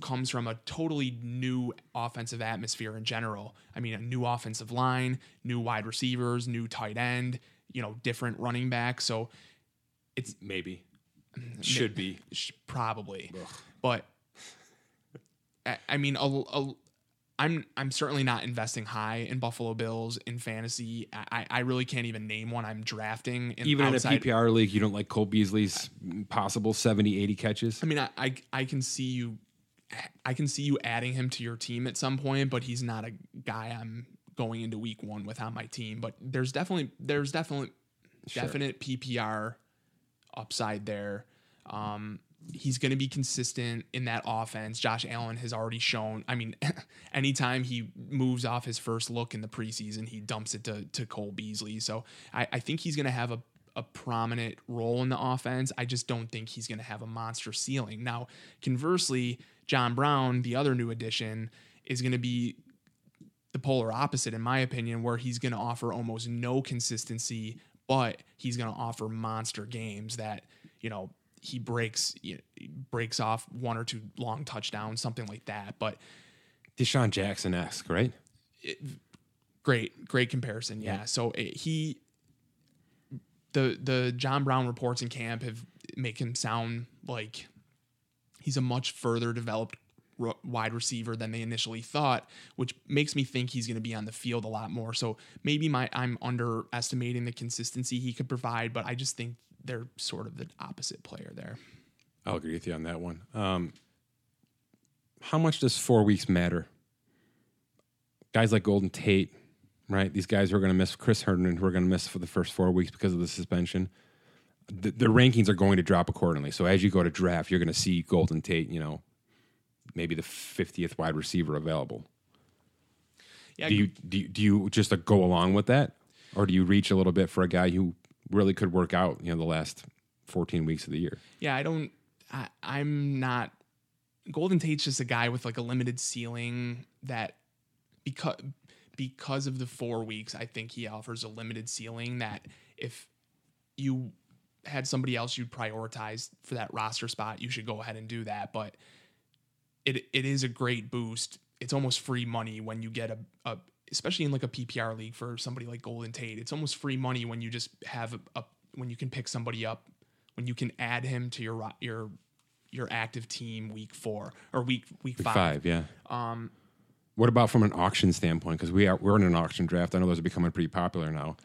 comes from a totally new offensive atmosphere in general. I mean, a new offensive line, new wide receivers, new tight end, you know, different running back. So it's Maybe mm, should be. sh- probably, but I, I mean, a, a, I'm I'm certainly not investing high in Buffalo Bills in fantasy. I, I really can't even name one I'm drafting. In Even outside, in a PPR league, you don't like Cole Beasley's possible 70, 80 catches. I mean, I, I I can see you, I can see you adding him to your team at some point, but he's not a guy I'm going into week one with on my team. But there's definitely there's definitely definite PPR upside there. Um, he's going to be consistent in that offense. Josh Allen has already shown. I mean, (laughs) anytime he moves off his first look in the preseason, he dumps it to to Cole Beasley. So I, I think he's going to have a a prominent role in the offense. I just don't think he's going to have a monster ceiling. Now, conversely, John Brown, the other new addition, is going to be the polar opposite, in my opinion, where he's going to offer almost no consistency, but he's going to offer monster games that you know he breaks you know, breaks off one or two long touchdowns, something like that. But DeSean Jackson esque, right? great, great comparison. Yeah. So uh, he, the the John Brown reports in camp have make him sound like he's a much further developed wide receiver than they initially thought, which makes me think he's going to be on the field a lot more. So maybe my I'm underestimating the consistency he could provide, but I just think they're sort of the opposite player there. I'll agree with you on that one. Um, how much does four weeks matter? Guys like Golden Tate, right? These guys who are going to miss Chris Herndon, who are going to miss for the first four weeks because of the suspension. The, the rankings are going to drop accordingly. So as you go to draft, you're going to see Golden Tate, you know, maybe the 50th wide receiver available. Yeah, Do you do you, do you just uh, go along with that, or do you reach a little bit for a guy who really could work out, you know, the last 14 weeks of the year? yeah, I don't. I, I'm not. Golden Tate's just a guy with like a limited ceiling that because because of the four weeks, I think he offers a limited ceiling that if you had somebody else you'd prioritize for that roster spot, you should go ahead and do that. But it it is a great boost. It's almost free money when you get a, a especially in like a PPR league for somebody like Golden Tate. It's almost free money when you just have a, a when you can pick somebody up when you can add him to your your your active team week four or week week, Week five. five, yeah. Um, what about from an auction standpoint? Because we are we're in an auction draft. I know those are becoming pretty popular now.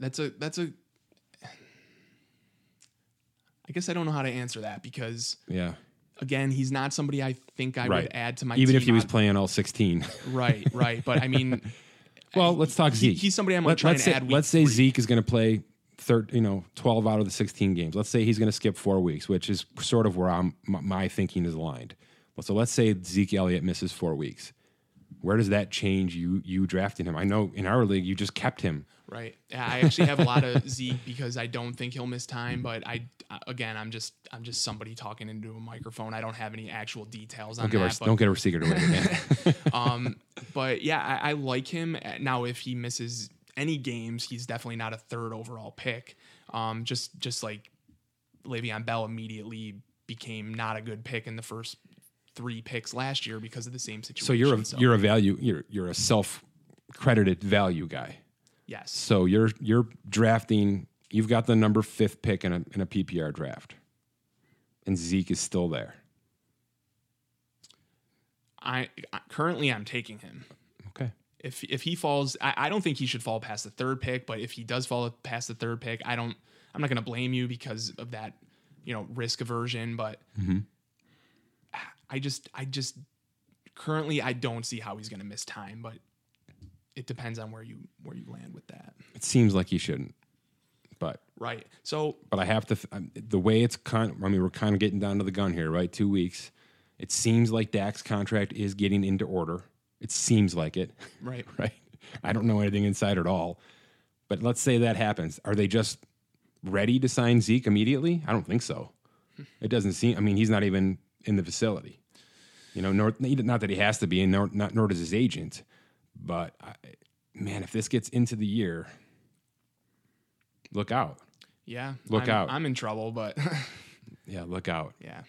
That's a that's a. I guess I don't know how to answer that because Yeah, again, he's not somebody I think I right. would add to my team. even if he was on- playing all sixteen. right, right. But I mean, (laughs) well, let's talk he- Zeke. he's somebody I'm gonna try let's and say, add Let's say three. Zeke is going to play third, you know, twelve out of the sixteen games. Let's say he's going to skip four weeks, which is sort of where I'm my, my thinking is aligned. So let's say Zeke Elliott misses four weeks. Where does that change you you drafting him? I know in our league you just kept him. Right. Yeah, I actually have a lot of (laughs) Zeke because I don't think he'll miss time. But I, again, I'm just I'm just somebody talking into a microphone. I don't have any actual details on Don't give that. our, but, don't get our secret away. (laughs) um, but yeah, I, I like him. Now, if he misses any games, he's definitely not a third overall pick. Um, just just like Le'Veon Bell immediately became not a good pick in the first three picks last year because of the same situation. so you're a you're a value you're you're a self credited value guy. Yes, So you're you're drafting. You've got the number fifth pick in a in a PPR draft, and Zeke is still there. I currently I'm taking him. Okay. if if he falls, I, I don't think he should fall past the third pick. But if he does fall past the third pick, I don't. I'm not going to blame you because of that, you know, risk aversion. But mm-hmm. I just, I just currently I don't see how he's going to miss time. But it depends on where you where you land with that. It seems like he shouldn't, but Right. So but I have to. I'm- um, The way it's kind. I mean, we're kind of getting down to the gun here, right? Two weeks. It seems like Dak's contract is getting into order. It seems like it. (laughs) right. right? I don't know anything inside at all. But let's say that happens. Are they just ready to sign Zeke immediately? I don't think so. It doesn't seem. I mean, he's not even in the facility. You know, nor, not that he has to be, and nor, not, nor does his agent. But I, man, if this gets into the year, look out. Yeah. Look I'm, out. I'm in trouble, but (laughs) Yeah, look out. yeah.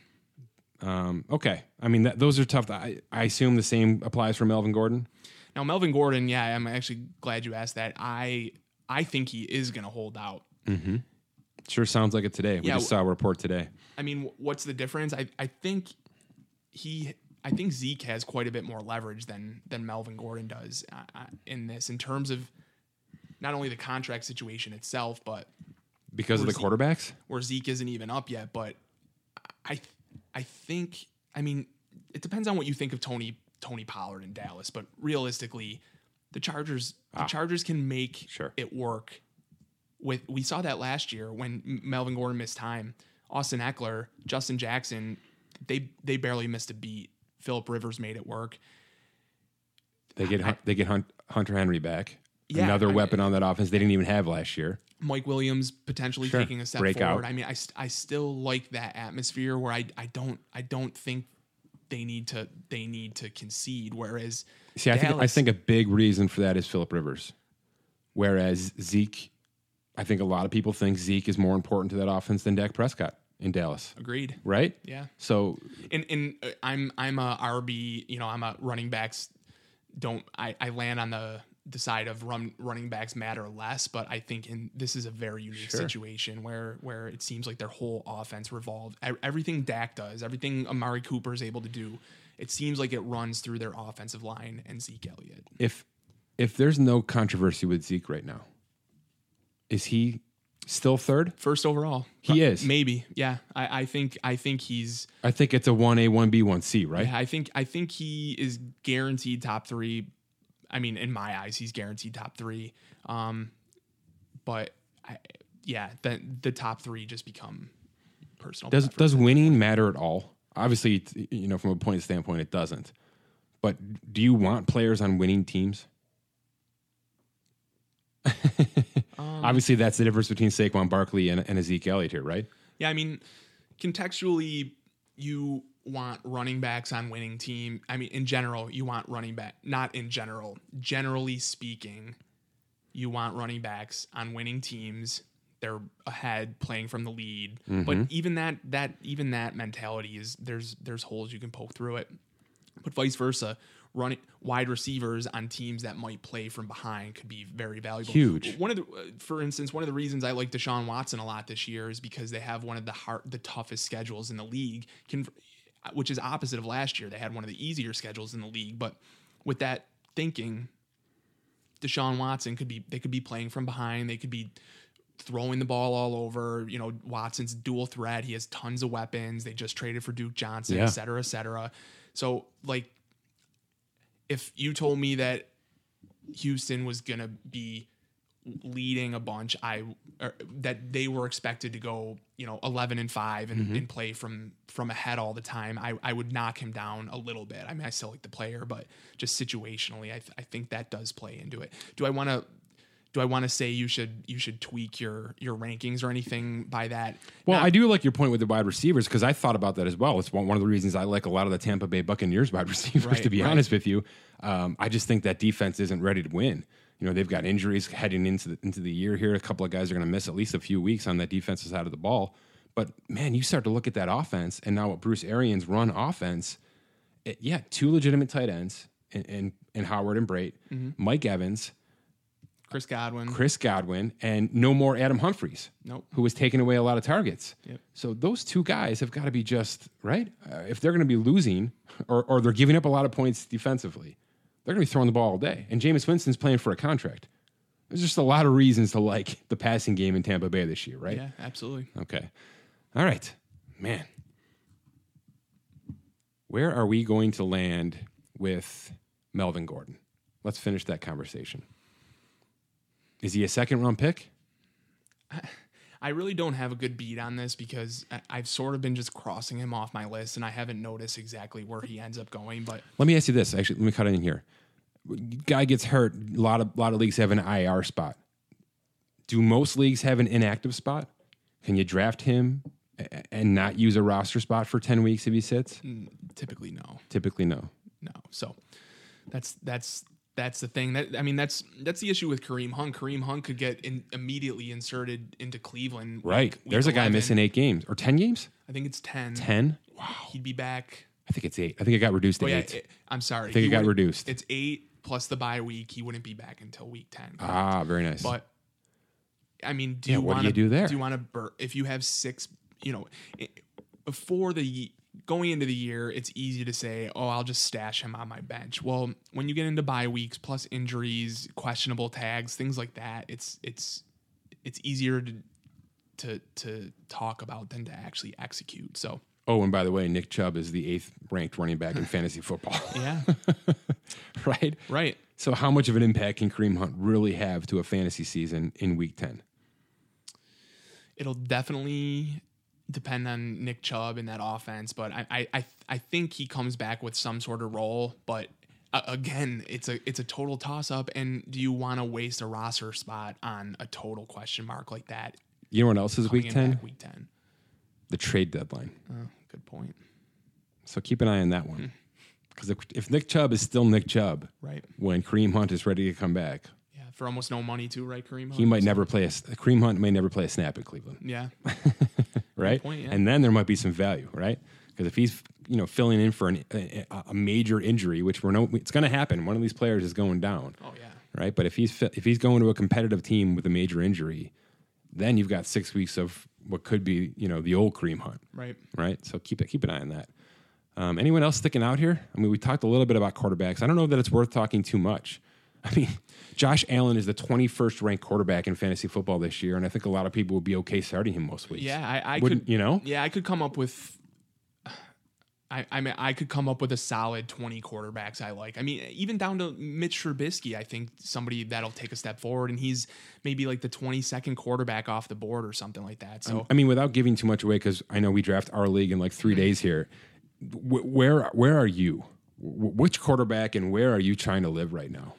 Um, okay. I mean, that, those are tough. I, I assume the same applies for Melvin Gordon. Now Melvin Gordon, yeah, I'm actually glad you asked that. I I think he is going to hold out. Mm-hmm. Sure sounds like it today. We Yeah, just saw a report today. I mean, what's the difference? I, I think he, I think Zeke has quite a bit more leverage than than Melvin Gordon does uh, uh, in this, in terms of not only the contract situation itself, but Because of the he- quarterbacks? where Zeke isn't even up yet. But I, I think, I mean, it depends on what you think of Tony Tony Pollard in Dallas, but realistically, the Chargers the Chargers can make Sure. it work. With we saw that last year when Melvin Gordon missed time, Austin Ekeler, Justin Jackson, they they barely missed a beat. Philip Rivers made it work. They get Hun- they get Hun- Hunter Henry back. Yeah, Another I mean- weapon on that offense they didn't even have last year. Mike Williams potentially Sure. taking a step Breakout. forward. I mean, I, I still like that atmosphere where I I don't I don't think they need to they need to concede. Whereas See, I think I think a big reason for that is Philip Rivers. Whereas Zeke, I think a lot of people think Zeke is more important to that offense than Dak Prescott in Dallas, agreed. right? Yeah. So And and uh, I'm I'm a RB. You know, I'm a running backs. Don't I? I land on the the side of run running backs matter less, but I think in this is a very unique Sure. situation where where it seems like their whole offense revolved. Everything Dak does, everything Amari Cooper is able to do, it seems like it runs through their offensive line and Zeke Elliott. if if there's no controversy with Zeke right now, is he still third? First overall, He is. maybe. Yeah, I, I think I think he's. I think it's a one A, one B, one C, right? Yeah, I think I think he is guaranteed top three. I mean, in my eyes, he's guaranteed top three. Um, but I, yeah, the the top three just become personal. Does does winning matter at all? Obviously, you know, from a point standpoint, it doesn't. But do you want players on winning teams? Um, (laughs) Obviously, that's the difference between Saquon Barkley and, and Ezekiel Elliott here, right? Yeah, I mean, contextually, you want running backs on winning team. I mean, in general, you want running back. Not in general. Generally speaking, you want running backs on winning teams. They're ahead, playing from the lead. But even that that even that mentality is there's there's holes you can poke through it. But vice versa, running wide receivers on teams that might play from behind could be very valuable. Huge. One of the, uh, for instance, one of the reasons I like Deshaun Watson a lot this year is because they have one of the hard, the toughest schedules in the league, which is opposite of last year. They had one of the easier schedules in the league, but with that thinking, Deshaun Watson could be they could be playing from behind. They could be throwing the ball all over. You know, Watson's dual threat. He has tons of weapons. They just traded for Duke Johnson, Yeah. et cetera, et cetera. So, like, if you told me that Houston was gonna be leading a bunch, I or, that they were expected to go, you know, eleven and five and, mm-hmm. and play from from ahead all the time. I, I would knock him down a little bit. I mean, I still like the player, but just situationally, I, th- I think that does play into it. Do I want to? Do I want to say you should you should tweak your your rankings or anything by that? Well, Not- I do like your point with the wide receivers because I thought about that as well. It's one, one of the reasons I like a lot of the Tampa Bay Buccaneers wide (laughs) receivers, Right, to be right. honest with you. Um, I just think that defense isn't ready to win. You know, they've got injuries heading into the, into the year here. A couple of guys are going to miss at least a few weeks on that defensive side of the ball. But man, you start to look at that offense, and now what Bruce Arians run offense. It, yeah, two legitimate tight ends, and and, and Howard and Brate, Mm-hmm. Mike Evans, Chris Godwin. Chris Godwin, and no more Adam Humphries, Nope. who was taking away a lot of targets. Yep. So those two guys have got to be just right. Uh, if they're going to be losing or, or they're giving up a lot of points defensively, they're going to be throwing the ball all day. And Jameis Winston's playing for a contract. There's just a lot of reasons to like the passing game in Tampa Bay this year, right? Yeah, absolutely. Okay. All right. Man. Where are we going to land with Melvin Gordon? Let's finish that conversation. Is he a second round pick? I really don't have a good beat on this because I've sort of been just crossing him off my list and I haven't noticed exactly where he ends up going. But Let me ask you this. Actually, let me cut in here. Guy gets hurt. A lot of lot of leagues have an IR spot. Do most leagues have an inactive spot? Can you draft him and not use a roster spot for ten weeks if he sits? Mm, typically, no, Typically, no. no. So that's that's that's the thing. That I mean, that's that's the issue with Kareem Hunt. Kareem Hunt could get in, immediately inserted into Cleveland. Right. week- There's a guy missing eight games or ten games. I think it's ten. Ten. Wow. He'd be back. I think it's eight. I think it got reduced to Oh yeah, eight. it- I'm sorry. I think He it got reduced. It's eight plus the bye week. He wouldn't be back until week ten. ah, very nice. But I mean, do Yeah, you what do want you do there? Do you want to bur- if you have six? You know, before the going into the year, it's easy to say, "Oh, I'll just stash him on my bench." Well, when you get into bye weeks plus injuries, questionable tags, things like that, it's it's it's easier to to to talk about than to actually execute. So oh, and by the way, Nick Chubb is the eighth ranked running back in (laughs) fantasy football. yeah, (laughs) right. right. So, how much of an impact can Kareem Hunt really have to a fantasy season in Week Ten? it'll definitely depend on Nick Chubb in that offense, but I I I, think he comes back with some sort of role. But uh, again, it's a it's a total toss up. And do you want to waste a roster spot on a total question mark like that? You know what else is Week Ten? Week ten. The trade deadline. Oh, good point. So keep an eye on that Hmm. one. Because if, if Nick Chubb is still Nick Chubb Right. when Kareem Hunt is ready to come back, Yeah, for almost no money too, right, Kareem? he might never play a Kareem Hunt may never play a snap in Cleveland. Yeah. (laughs) right? point, yeah. And then there might be some value, right? Because if he's you know filling in for an, a, a major injury, which we're no, it's going to happen. One of these players is going down, Oh yeah. right? But if he's if he's going to a competitive team with a major injury, then you've got six weeks of what could be you know the old Kareem Hunt, Right. right? So keep it keep an eye on that. Um, anyone else sticking out here? I mean, we talked a little bit about quarterbacks. I don't know that it's worth talking too much. I mean, Josh Allen is the 21st ranked quarterback in fantasy football this year, and I think a lot of people would be okay starting him most weeks. Yeah, I, I Wouldn't could you know? Yeah, I could come up with. I, I mean, I could come up with a solid twenty quarterbacks I like. I mean, even down to Mitch Trubisky, I think somebody that'll take a step forward, and he's maybe like the twenty second quarterback off the board or something like that. So I mean, without giving too much away, because I know we draft our league in like 3 Mm-hmm. days here. Wh- where where are you? Wh- which quarterback and where are you trying to live right now?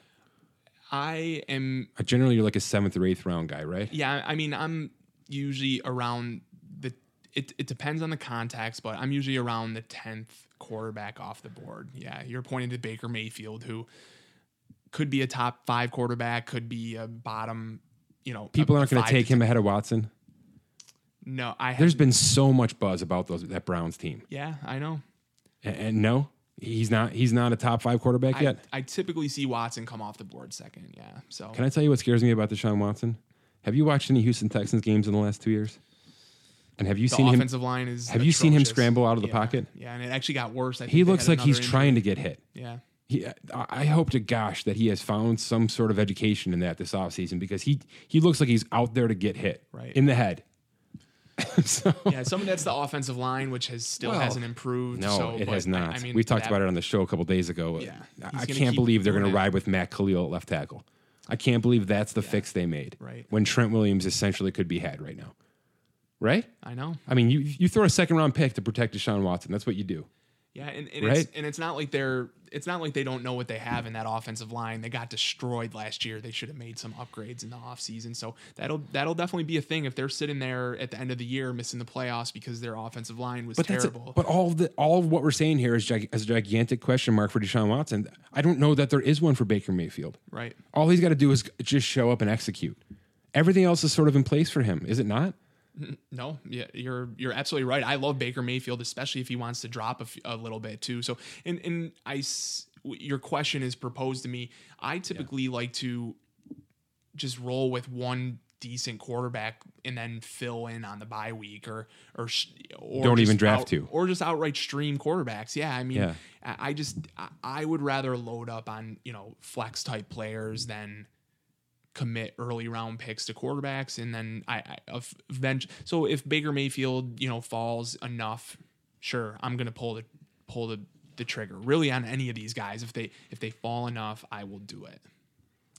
I am Uh, Generally, you're like a seventh or eighth round guy, right? Yeah, I mean, I'm usually around the. It, it depends on the context, but I'm usually around the tenth quarterback off the board. Yeah, you're pointing to Baker Mayfield, who could be a top five quarterback, could be a bottom. You know, People aren't going to take him ahead of Watson. No, I. There's been so much buzz about those that Browns team, Yeah, I know. and, and no, he's not. He's not a top five quarterback I, yet. I typically see Watson come off the board second. Yeah, so Can I tell you what scares me about Deshaun Watson? Have you watched any Houston Texans games in the last two years? And have you the seen him? offensive line is. have you seen him scramble out of the Yeah, pocket? Yeah, and it actually got worse. He looks like he's another trying to get hit. Yeah. He, I I hope to gosh that he has found some sort of education in that this offseason because he he looks like he's out there to get hit Right. in the head. (laughs) so, Yeah, some of that's the offensive line, which has still Well, hasn't improved. no, so, it has not. I mean, we talked that- about it on the show a couple days ago. Yeah, I- I can't believe they're going to ride with Matt Kalil at left tackle. I can't believe that's the fix they made. Right. When Trent Williams essentially could be had right now. Right? I know. I mean, you you throw a second round pick to protect Deshaun Watson. That's what you do. Yeah, and, and Right? it's and it's not like they're it's not like they don't know what they have in that offensive line. They got destroyed last year. They should have made some upgrades in the offseason. So that'll that'll definitely be a thing if they're sitting there at the end of the year missing the playoffs because their offensive line was But terrible. but all of the all of what we're saying here is, gig, is a gigantic question mark for Deshaun Watson. I don't know that there is one for Baker Mayfield. right. All he's got to do is just show up and execute. Everything else is sort of in place for him, is it not? No, yeah, you're you're absolutely right. I love Baker Mayfield, especially if he wants to drop a, f- a little bit too. So, and and I, s- your question is proposed to me. I typically like to just roll with one decent quarterback and then fill in on the bye week or or, sh- or Don't even draft out- two. or just outright stream quarterbacks. Yeah, I mean, Yeah. I, just I would rather load up on you know flex type players than commit early round picks to quarterbacks and then I, I of- event so if Baker Mayfield you know falls enough sure I'm gonna pull the pull the the trigger really on any of these guys if they if they fall enough I will do it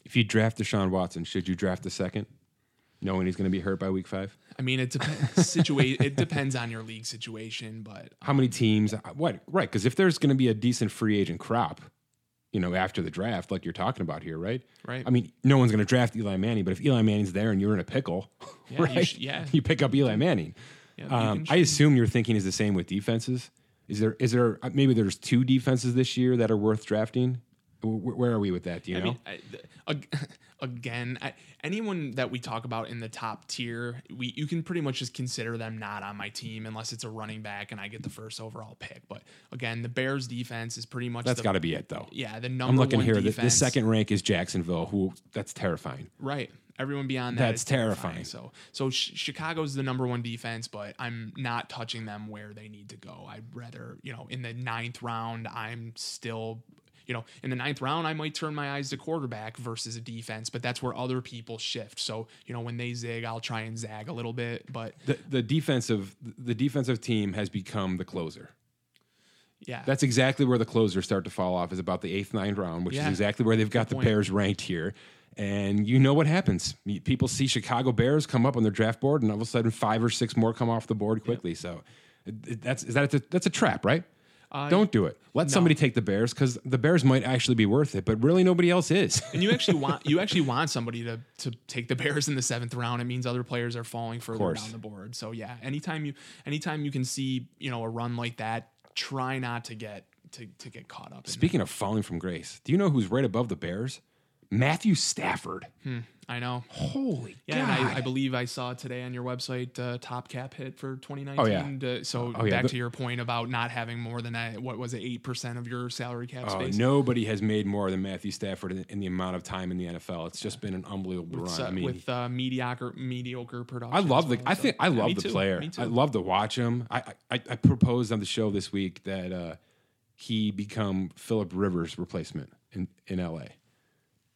If you draft Deshaun Watson, should you draft the second, knowing he's going to be hurt by week five? I mean it depends (laughs) situa- it depends on your league situation but How many um, teams? Uh, what? Right? Because if there's going to be a decent free agent crop, you know, after the draft, like you're talking about here, right? Right. I mean, no one's going to draft Eli Manning, but if Eli Manning's there and you're in a pickle, Yeah, (laughs) you sh- yeah. (laughs) you pick up Eli Manning. Yeah, um, I assume your thinking is the same with defenses. Is there? Is there? uh, Maybe there's two defenses this year that are worth drafting. Wh- Where are we with that? Do you I know? mean, I, th- ag- (laughs) again, I, anyone that we talk about in the top tier, we you can pretty much just consider them not on my team unless it's a running back and I get the first overall pick. But again, the Bears defense is pretty much that's got to be it, though. yeah the number one. I'm looking here. The, the second rank is Jacksonville. Who? That's terrifying. right. Everyone beyond that That's terrifying. terrifying. So so Ch- Chicago's the number one defense, but I'm not touching them where they need to go. I'd rather you know in the ninth round, I'm still. You know, in the ninth round, I might turn my eyes to quarterback versus a defense, but that's where other people shift. So, you know, when they zig, I'll try and zag a little bit. But The, the defensive the defensive team has become the closer. yeah, That's exactly where the closers start to fall off. Is about the eighth, ninth round, which Yeah. is exactly where they've got the point. Bears ranked here. And you know what happens? People see Chicago Bears come up on their draft board, and all of a sudden, five or six more come off the board quickly. So it- it- that's is that a, that's a trap, right? Uh, Don't do it. Let somebody take the Bears because the Bears might actually be worth it, but really nobody else is. (laughs) and you actually (laughs) want you actually want somebody to to take the Bears in the seventh round. It means other players are falling further down the board. So yeah, anytime you anytime you can see you know a run like that, try not to get to, to get caught up. In Speaking of falling from grace, do you know who's right above the Bears? Matthew Stafford. it. I know. Holy Yeah, God! and I, I believe I saw today on your website uh, top cap hit for 2019. Oh, yeah. Uh, so Oh, yeah, back the- to your point about not having more than that, what was it, eight percent of your salary cap Oh, space. nobody has made more than Matthew Stafford in, in the amount of time in the NFL. It's just been an unbelievable With, run. uh, I mean, with uh, mediocre mediocre production. I love the. well, I so- think I love the too, player. I love to watch him. I, I I proposed on the show this week that uh, he become Philip Rivers' replacement in in LA.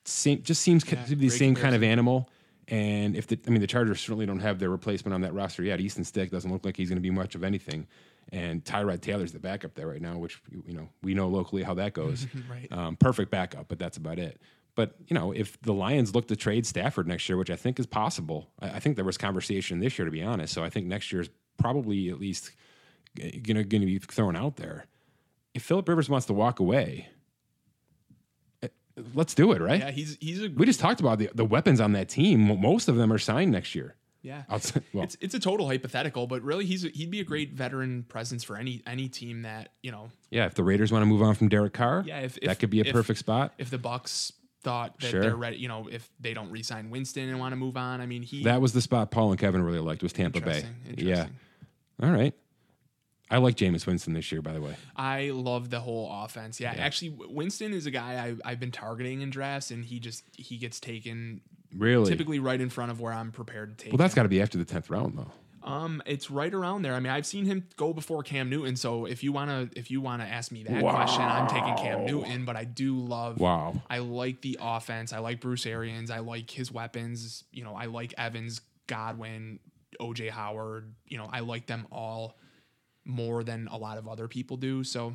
Same, just seems Yeah, to be the same kind of animal. And if the, I mean, the Chargers certainly don't have their replacement on that roster yet. Easton Stick doesn't look like he's going to be much of anything. And Tyrod Taylor's the backup there right now, which you know we know locally how that goes. (laughs) Right. um, perfect backup, but that's about it. But you know, if the Lions look to trade Stafford next year, which I think is possible, I, I think there was conversation this year, to be honest. So I think next year is probably at least going to be thrown out there. If Philip Rivers wants to walk away, eh, let's do it, right? Yeah, he's he's a We just talked about the, the weapons on that team. Most of them are signed next year. yeah. Outside, well, it's it's a total hypothetical, but really he's a, he'd be a great veteran presence for any any team that you know. yeah, if the Raiders want to move on from Derek Carr, Yeah, if, that if- could be a if- perfect spot. If the Bucks thought that Sure. they're ready, you know, if they don't re-sign Winston and want to move on, I mean he That was the spot Paul and Kevin really liked was Tampa Bay. Interesting, Yeah. All right. I like Jameis Winston this year, by the way. I love the whole offense. Yeah, actually, Winston is a guy I, I've been targeting in drafts, and he just he gets taken Really? typically right in front of where I'm prepared to take. well, that's got to be after the 10th round, though. Um, it's right around there. I mean, I've seen him go before Cam Newton. So if you wanna if you wanna ask me that question, I'm taking Cam Newton. But I do love. Wow. I like the offense. I like Bruce Arians. I like his weapons. You know, I like Evans, Godwin, OJ Howard. You know, I like them all more than a lot of other people do. So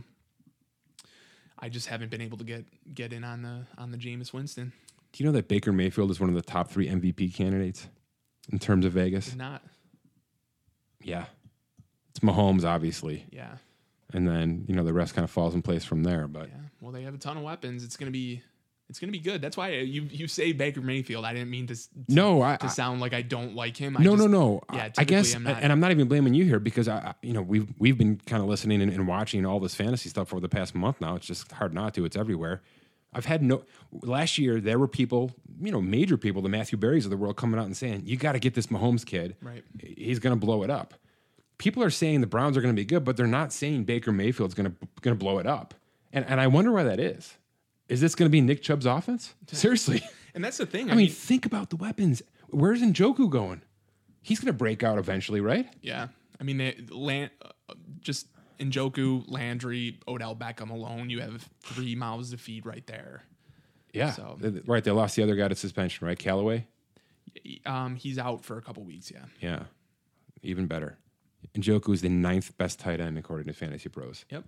I just haven't been able to get get in on the on the Jameis Winston. Do you know that Baker Mayfield is one of the top three MVP candidates in terms of Vegas? Not. Yeah. It's Mahomes, obviously. Yeah. And then, you know, the rest kind of falls in place from there. But Yeah. Well, they have a ton of weapons. It's gonna be. It's gonna be good. That's why you you say Baker Mayfield. I didn't mean to. s- no, I, To sound like I don't like him. I no, just, no, no. yeah, I- guess, I'm and I'm not even blaming you here because I, you know, we've we've been kind of listening and, and watching all this fantasy stuff over the past month now. It's just hard not to. It's everywhere. I've had no. Last year there were people, you know, major people, the Matthew Berries of the world, coming out and saying, "You got to get this Mahomes kid. Right. He's going to blow it up." People are saying the Browns are going to be good, but they're not saying Baker Mayfield's going to going to blow it up. And and I wonder why that is. Is this going to be Nick Chubb's offense? Seriously. And that's the thing. I mean, think about the weapons. Where's Njoku going? He's going to break out eventually, right? Yeah, I mean, they, Lan, uh, just Njoku, Landry, Odell Beckham alone, you have three mouths to feed right there. Yeah. So- Right. They lost the other guy to suspension, right? Callaway? Um, he's out for a couple weeks. Yeah. Yeah. Even better. Njoku is the ninth best tight end according to Fantasy Pros. Yep.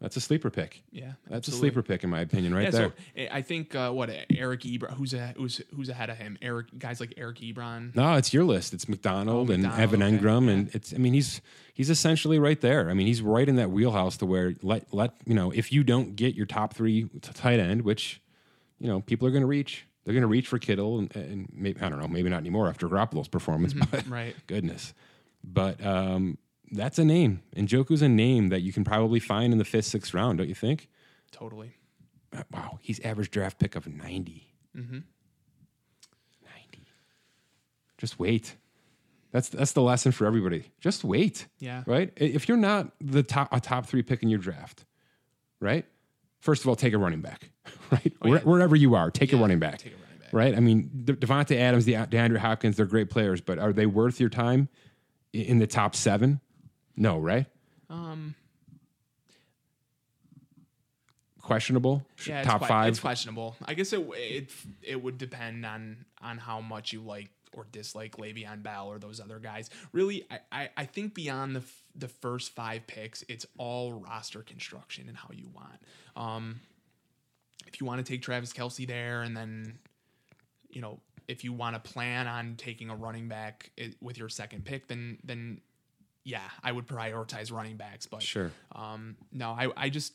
That's a sleeper pick. Yeah. That's absolutely. a sleeper pick in my opinion, right Yeah, there. so I- I think uh, what Eric Ebron, who's a, who's who's ahead of him? Eric guys like Eric Ebron. no, it's your list. It's McDonald, Oh, and McDonald, Evan okay. Engram, Yeah. and it's. I mean, he's he's essentially right there. I mean, he's right in that wheelhouse to where let let you know if you don't get your top three tight end, which you know people are going to reach. They're going to reach for Kittle, and, and maybe I don't know, maybe not anymore after Garoppolo's performance, (laughs) but Right. goodness. But um, that's a name. Njoku's a name that you can probably find in the fifth, sixth round, don't you think? Totally. Uh, Wow, he's average draft pick of 90. Mm-hmm. 90. Just wait. That's that's the lesson for everybody. Just wait. Yeah. Right? If you're not the top a top three pick in your draft, right? First of all, take a running back, (laughs) right? Where, Wherever you are, take a running back. take a running back. Right? I mean, De- Davante Adams, the DeAndre Hopkins, they're great players, but are they worth your time in the top seven? No, right? Um. Questionable. Yeah, it's top que- five. It's questionable. I guess it it it would depend on on how much you like or dislike Le'Veon Bell or those other guys. Really, I I, I think beyond the f- the first five picks, it's all roster construction and how you want. Um, if you want to take Travis Kelce there, and then you know if you want to plan on taking a running back with your second pick, then then yeah, I would prioritize running backs. But Sure. um, no, I, I just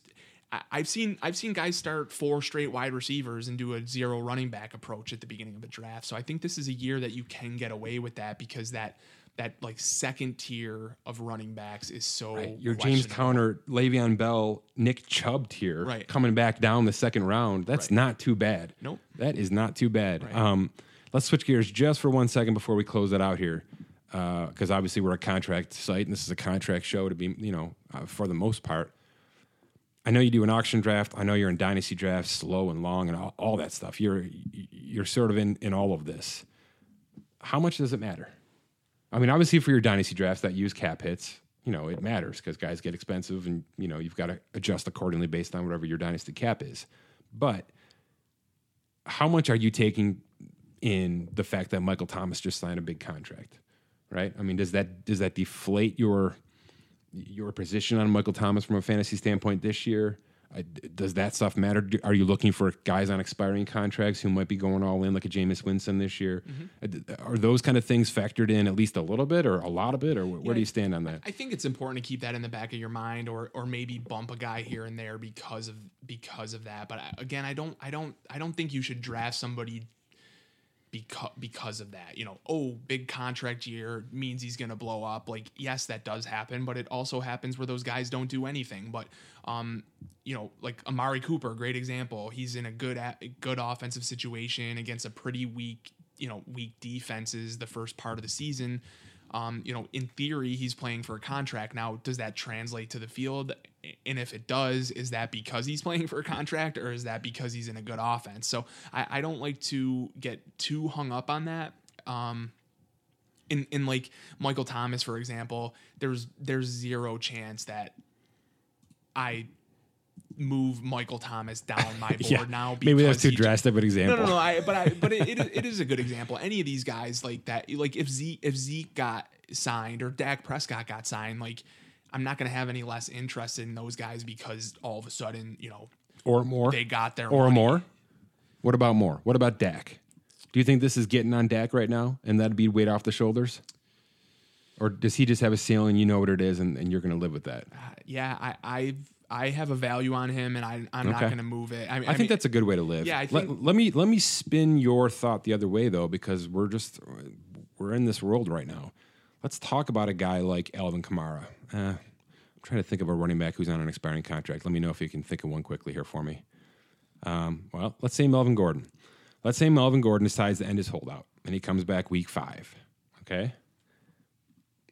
I, I've seen I've seen guys start four straight wide receivers and do a zero running back approach at the beginning of a draft. So I think this is a year that you can get away with that because that that like second tier of running backs is so Right. Your James. Conner, Le'Veon Bell, Nick Chubb tier, Right. coming back down the second round. That's Right. not too bad. Nope. That is not too bad. Right. Um, let's switch gears just for one second before we close it out here, because obviously we're a contract site and this is a contract show to be, you know, uh, for the most part. I know you do an auction draft. I know you're in dynasty drafts, slow and long, and all, all that stuff. You're you're sort of in in all of this. How much does it matter? I mean, obviously for your dynasty drafts that use cap hits, you know, it matters because guys get expensive and, you know, you've got to adjust accordingly based on whatever your dynasty cap is. But how much are you taking in the fact that Michael Thomas just signed a big contract? Right? I mean, does that does that deflate your your position on Michael Thomas from a fantasy standpoint this year? Uh, d- does that stuff matter? Are you looking for guys on expiring contracts who might be going all in, like a Jameis Winston this year? Uh, d- Are those kind of things factored in at least a little bit, or a lot of it, or wh- where do you stand on that? I think it's important to keep that in the back of your mind, or or maybe bump a guy here and there because of because of that. But I, again, I don't I don't I don't think you should draft somebody because because of that. You know, oh, big contract year means he's going to blow up. Like, yes, that does happen, but it also happens where those guys don't do anything. But um, you know, like Amari Cooper, great example. He's in a good a good offensive situation against a pretty weak, you know, weak defenses the first part of the season. Um, you know, in theory, he's playing for a contract. Now, does that translate to the field? And if it does, is that because he's (laughs) playing for a contract or is that because he's in a good offense? So I, I don't like to get too hung up on that. Um, in, in like Michael Thomas, for example, there's there's zero chance that I move Michael Thomas down my (laughs) board now. maybe that's too drastic of an example. no, no. I, but I, but it, it, is- (laughs) it is a good example. Any of these guys like that, like if Zeke, if Zeke got signed or Dak Prescott got signed, like I'm not going to have any less interest in those guys because all of a sudden, you know, or more, they got their or money. more. What about more? What about Dak? Do you think this is getting on Dak right now, and that'd be weight off the shoulders? Or does he just have a ceiling? You know what it is, and, and you're going to live with that. Uh, yeah, I I I have a value on him, and I I'm not going to move it. I, mean, I, think that's a good way to live. Yeah, I let, let me let me spin your thought the other way though, because we're just we're in this world right now. Let's talk about a guy like Alvin Kamara. Uh, I'm trying to think of a running back who's on an expiring contract. Let me know if you can think of one quickly here for me. Um, well, let's say Melvin Gordon. Let's say Melvin Gordon decides to end his holdout and he comes back week five. Okay.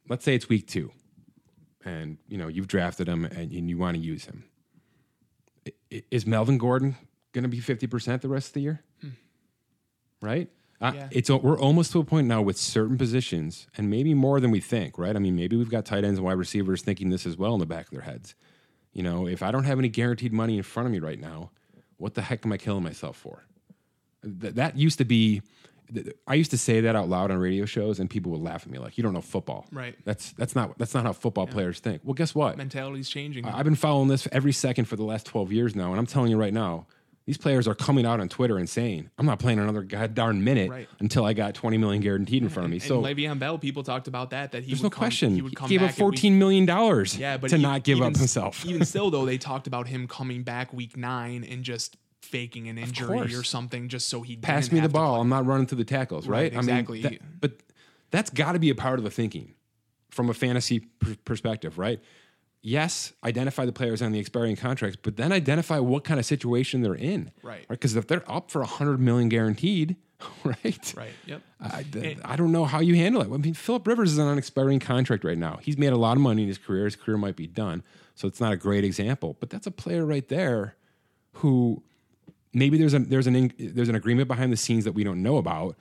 Let's say it's week two, and you know you've drafted him and, and you want to use him i- is Melvin Gordon going to be 50% the rest of the year? Right? Uh, Yeah. it's we're almost to a point now with certain positions, and maybe more than we think. Right? I mean, maybe we've got tight ends and wide receivers thinking this as well in the back of their heads. You know, if I don't have any guaranteed money in front of me right now, what the heck am I killing myself for? Th- that used to be. I used to say that out loud on radio shows, and people would laugh at me like, "You don't know football." Right. That's that's not that's not how football players think. Well, guess what? mentality's changing. I've been following this every second for the last 12 years now, and I'm telling you right now, these players are coming out on Twitter and saying, "I'm not playing another god darn minute Right. until I got 20 million guaranteed in front of me." and So Le'Veon Bell, people talked about that. That he there's would no come, question. He He, would come gave back up at week- 14 million dollars Yeah, but to not give even up himself. even (laughs) still, though, they talked about him coming back week nine and just faking an injury or something, just so he Pass me the ball. I'm not running through the tackles, right? Right, exactly. I mean, that- but that's got to be a part of the thinking from a fantasy per- perspective, right? Yes, identify the players on the expiring contracts, but then identify what kind of situation they're in, Right. Because if they're up for a 100 million guaranteed, (laughs) right? Right. Yep. I, th- I don't know how you handle it. I mean, Philip Rivers is on an expiring contract right now. He's made a lot of money in his career. His career might be done, so it's not a great example. But that's a player right there who maybe there's a there's an in, there's an agreement behind the scenes that we don't know about.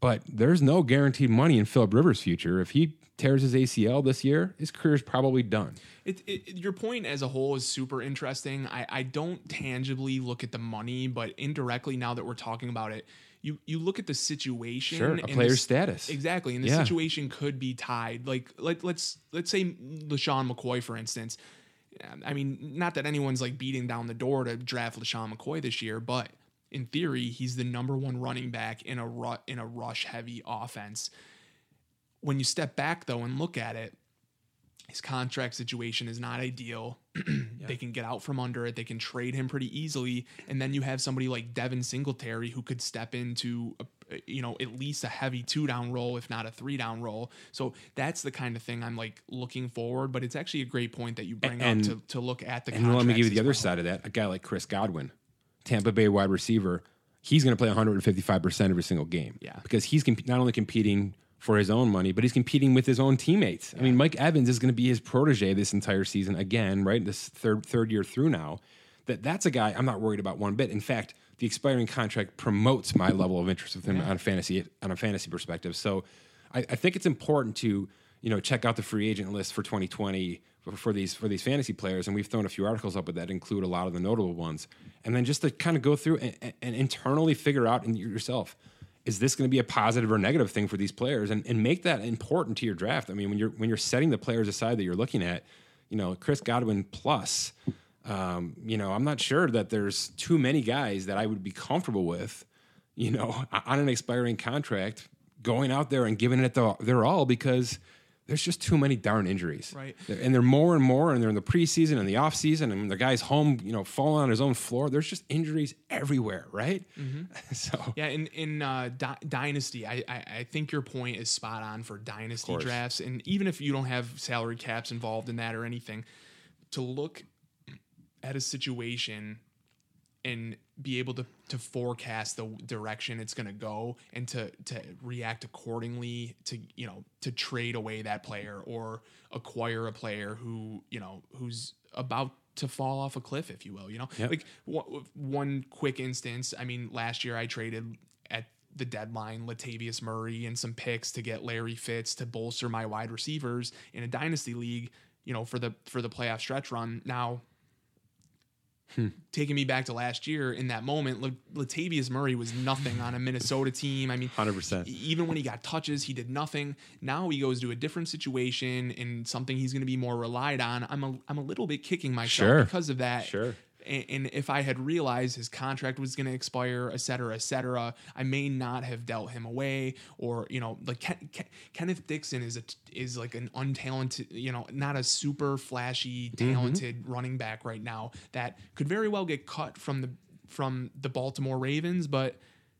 But there's no guaranteed money in Philip Rivers' future. If he tears his ACL this year, his career's probably done. It, it, your point as a whole is super interesting. I, I don't tangibly look at the money, but indirectly, now that we're talking about it, you you look at the situation. Sure, a and the player's s- status. Exactly, and the Yeah. situation could be tied. Like let let's let's say LeSean McCoy, for instance. Um, I mean, not that anyone's like beating down the door to draft LeSean McCoy this year, but in theory, he's the number one running back in a ru- in a rush heavy offense. When you step back though and look at it, his contract situation is not ideal. (clears throat) They can get out from under it. They can trade him pretty easily, and then you have somebody like Devin Singletary who could step into, a, Uh, you know, at least a heavy two down role, if not a three down role. So that's the kind of thing I'm like looking forward. But it's actually a great point that you bring And- up to, to look at the. And let me give you the other well. side of that. A guy like Chris Godwin, Tampa Bay wide receiver, he's going to play 155% every single game. Yeah. Because he's comp- not only competing for his own money, but he's competing with his own teammates. I mean, Mike Evans is going to be his protege this entire season again, right? This third third year through now. That that's a guy I'm not worried about one bit. In fact, the expiring contract promotes my level of interest with him on a fantasy on a fantasy perspective. So I, I think it's important to you know check out the free agent list for 2020 for, for these for these fantasy players, and we've thrown a few articles up with that include a lot of the notable ones, and then just to kind of go through and, and- and internally figure out in yourself is this going to be a positive or negative thing for these players? And, and make that important to your draft. I mean when you're when you're setting the players aside that you're looking at you know chris godwin plus um, you know i'm not sure that there's too many guys that i would be comfortable with you know (laughs) on an expiring contract going out there and giving it the, their all because there's just too many darn injuries. Right. and they're more and more and they're in the preseason and the offseason and the guy's home you know falling on his own floor. There's just injuries everywhere right? (laughs) So Yeah, in in uh, Dy- dynasty, I, I I think your point is spot on for dynasty drafts, and even if you don't have salary caps involved in that or anything, to look at a situation and be able to to forecast the direction it's going to go and to to react accordingly to you know to trade away that player or acquire a player who you know who's about to fall off a cliff if you will you know Yep. like one, one quick instance i mean last year i traded at the deadline latavius murray and some picks to get larry fitz to bolster my wide receivers in a dynasty league you know for the for the playoff stretch run now taking me back to last year in that moment, La- Latavius Murray was nothing on a Minnesota (laughs) team. I mean, 100%. e- Even when he got touches, he did nothing. Now he goes to a different situation and something he's going to be more relied on. I'm a, I'm a little bit kicking myself Sure. because of that. Sure. And, if I had realized his contract was going to expire, et cetera, et cetera, I may not have dealt him away. Or you know, like Ken, Ken, Kenneth Dixon is a is like an untalented, you know, not a super flashy, mm-hmm. talented running back right now that could very well get cut from the from the Baltimore Ravens, but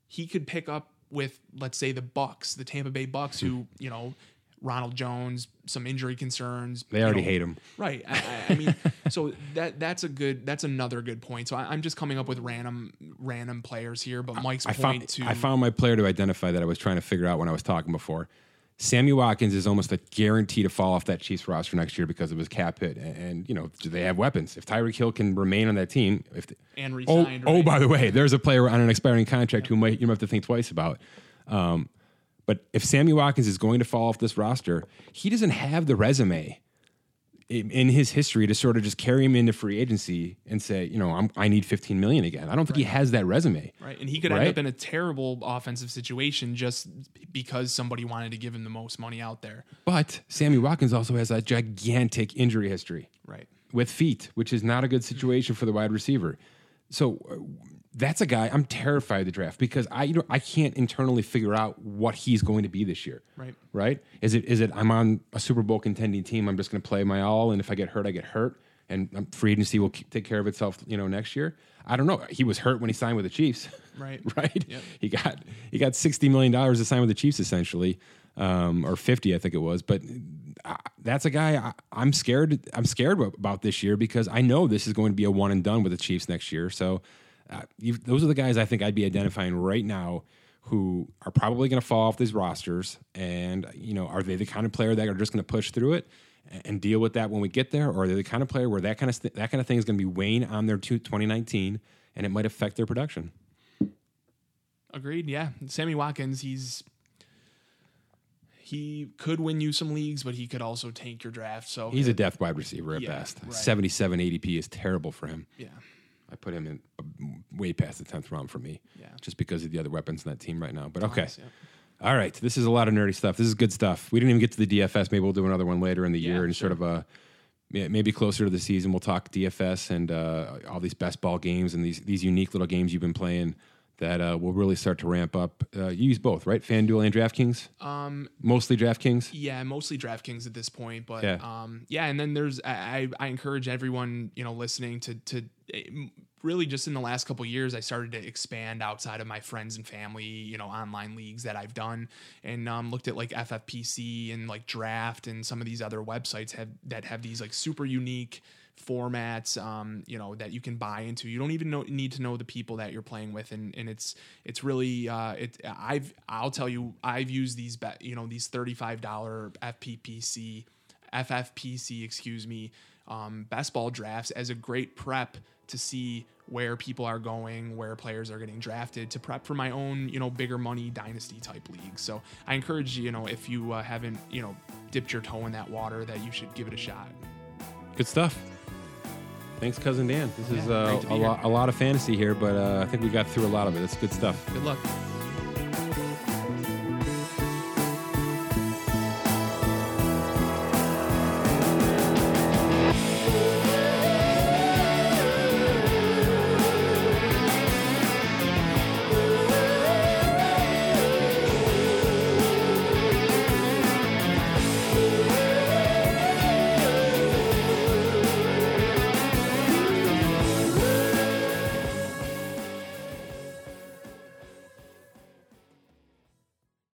he could pick up with let's say the Bucks, the Tampa Bay Bucks, who hmm. you know Ronald Jones, some injury concerns. They already know, hate him. Right. I, I, I mean, (laughs) so that that's a good that's another good point. So I, am just coming up with random random players here, but Mike's I point found, to I found my player to identify that I was trying to figure out when I was talking before. Sammy Watkins is almost a guarantee to fall off that Chiefs roster next year because of his cap hit. And, and you know, do they have weapons? If Tyreek Hill can remain on that team, if the, and oh, resigned. oh, right? by the way, there's a player on an expiring contract who might you might have to think twice about. Um, but if Sammy Watkins is going to fall off this roster, he doesn't have the resume in, his history to sort of just carry him into free agency and say, you know, I'm, I need 15 million again. I don't think he has that resume. Right. And he could Right? end up in a terrible offensive situation just because somebody wanted to give him the most money out there. But Sammy Watkins also has a gigantic injury history. Right. with feet, which is not a good situation for the wide receiver. So uh, that's a guy I'm terrified of the draft because I you know I can't internally figure out what he's going to be this year. Right. Right? Is it is it I'm on a Super Bowl contending team, I'm just going to play my all and if I get hurt I get hurt and um, free agency will take care of itself, you know, next year. I don't know. He was hurt when he signed with the Chiefs. (laughs) Right. right? Yep. He got he got 60 million dollars to sign with the Chiefs essentially. Um, or 50 I think it was, but uh, that's a guy I, I'm scared. I'm scared about this year because I know this is going to be a one and done with the Chiefs next year. So uh, those are the guys I think I'd be identifying right now who are probably going to fall off these rosters. And you know, are they the kind of player that are just going to push through it and, deal with that when we get there, or are they the kind of player where that kind of st- that kind of thing is going to be weighing on their two- 2019 and it might affect their production? Agreed. Yeah. Sammy Watkins, he's he could win you some leagues, but he could also tank your draft. So He's a death wide receiver at Yeah, best. right. 77 ADP is terrible for him. yeah. I put him in uh, way past the 10th round for me. Yeah. Just because of the other weapons in that team right now. But okay. Nice, yeah. All right. This is a lot of nerdy stuff. This is good stuff. We didn't even get to the DFS. Maybe we'll do another one later in the Yeah, year and sure. sort of a maybe closer to the season. We'll talk DFS and uh, all these best ball games and these these unique little games you've been playing that uh, will really start to ramp up. Uh, you use both, right? FanDuel and DraftKings? Um, Mostly DraftKings? yeah, mostly DraftKings at this point, but Yeah. um, yeah, and then there's I, I encourage everyone you know listening to to eh, really just in the last couple years I started to expand outside of my friends and family you know online leagues that I've done and um, looked at like FFPC and like Draft and some of these other websites have that have these like super unique formats um, you know that you can buy into you don't even know need to know the people that you're playing with and, and it's it's really uh, it I've I'll tell you I've used these be- you know these $35 FPPC FFPC excuse me um, best ball drafts as a great prep to see where people are going, where players are getting drafted to prep for my own, you know, bigger money dynasty type league. So I encourage you, know, if you uh, haven't, you know, dipped your toe in that water, that you should give it a shot. Good stuff. Thanks, cousin Dan. This is uh, great to be a, lot, a lot of fantasy here, but uh, I think we got through a lot of it. It's good stuff. Good luck.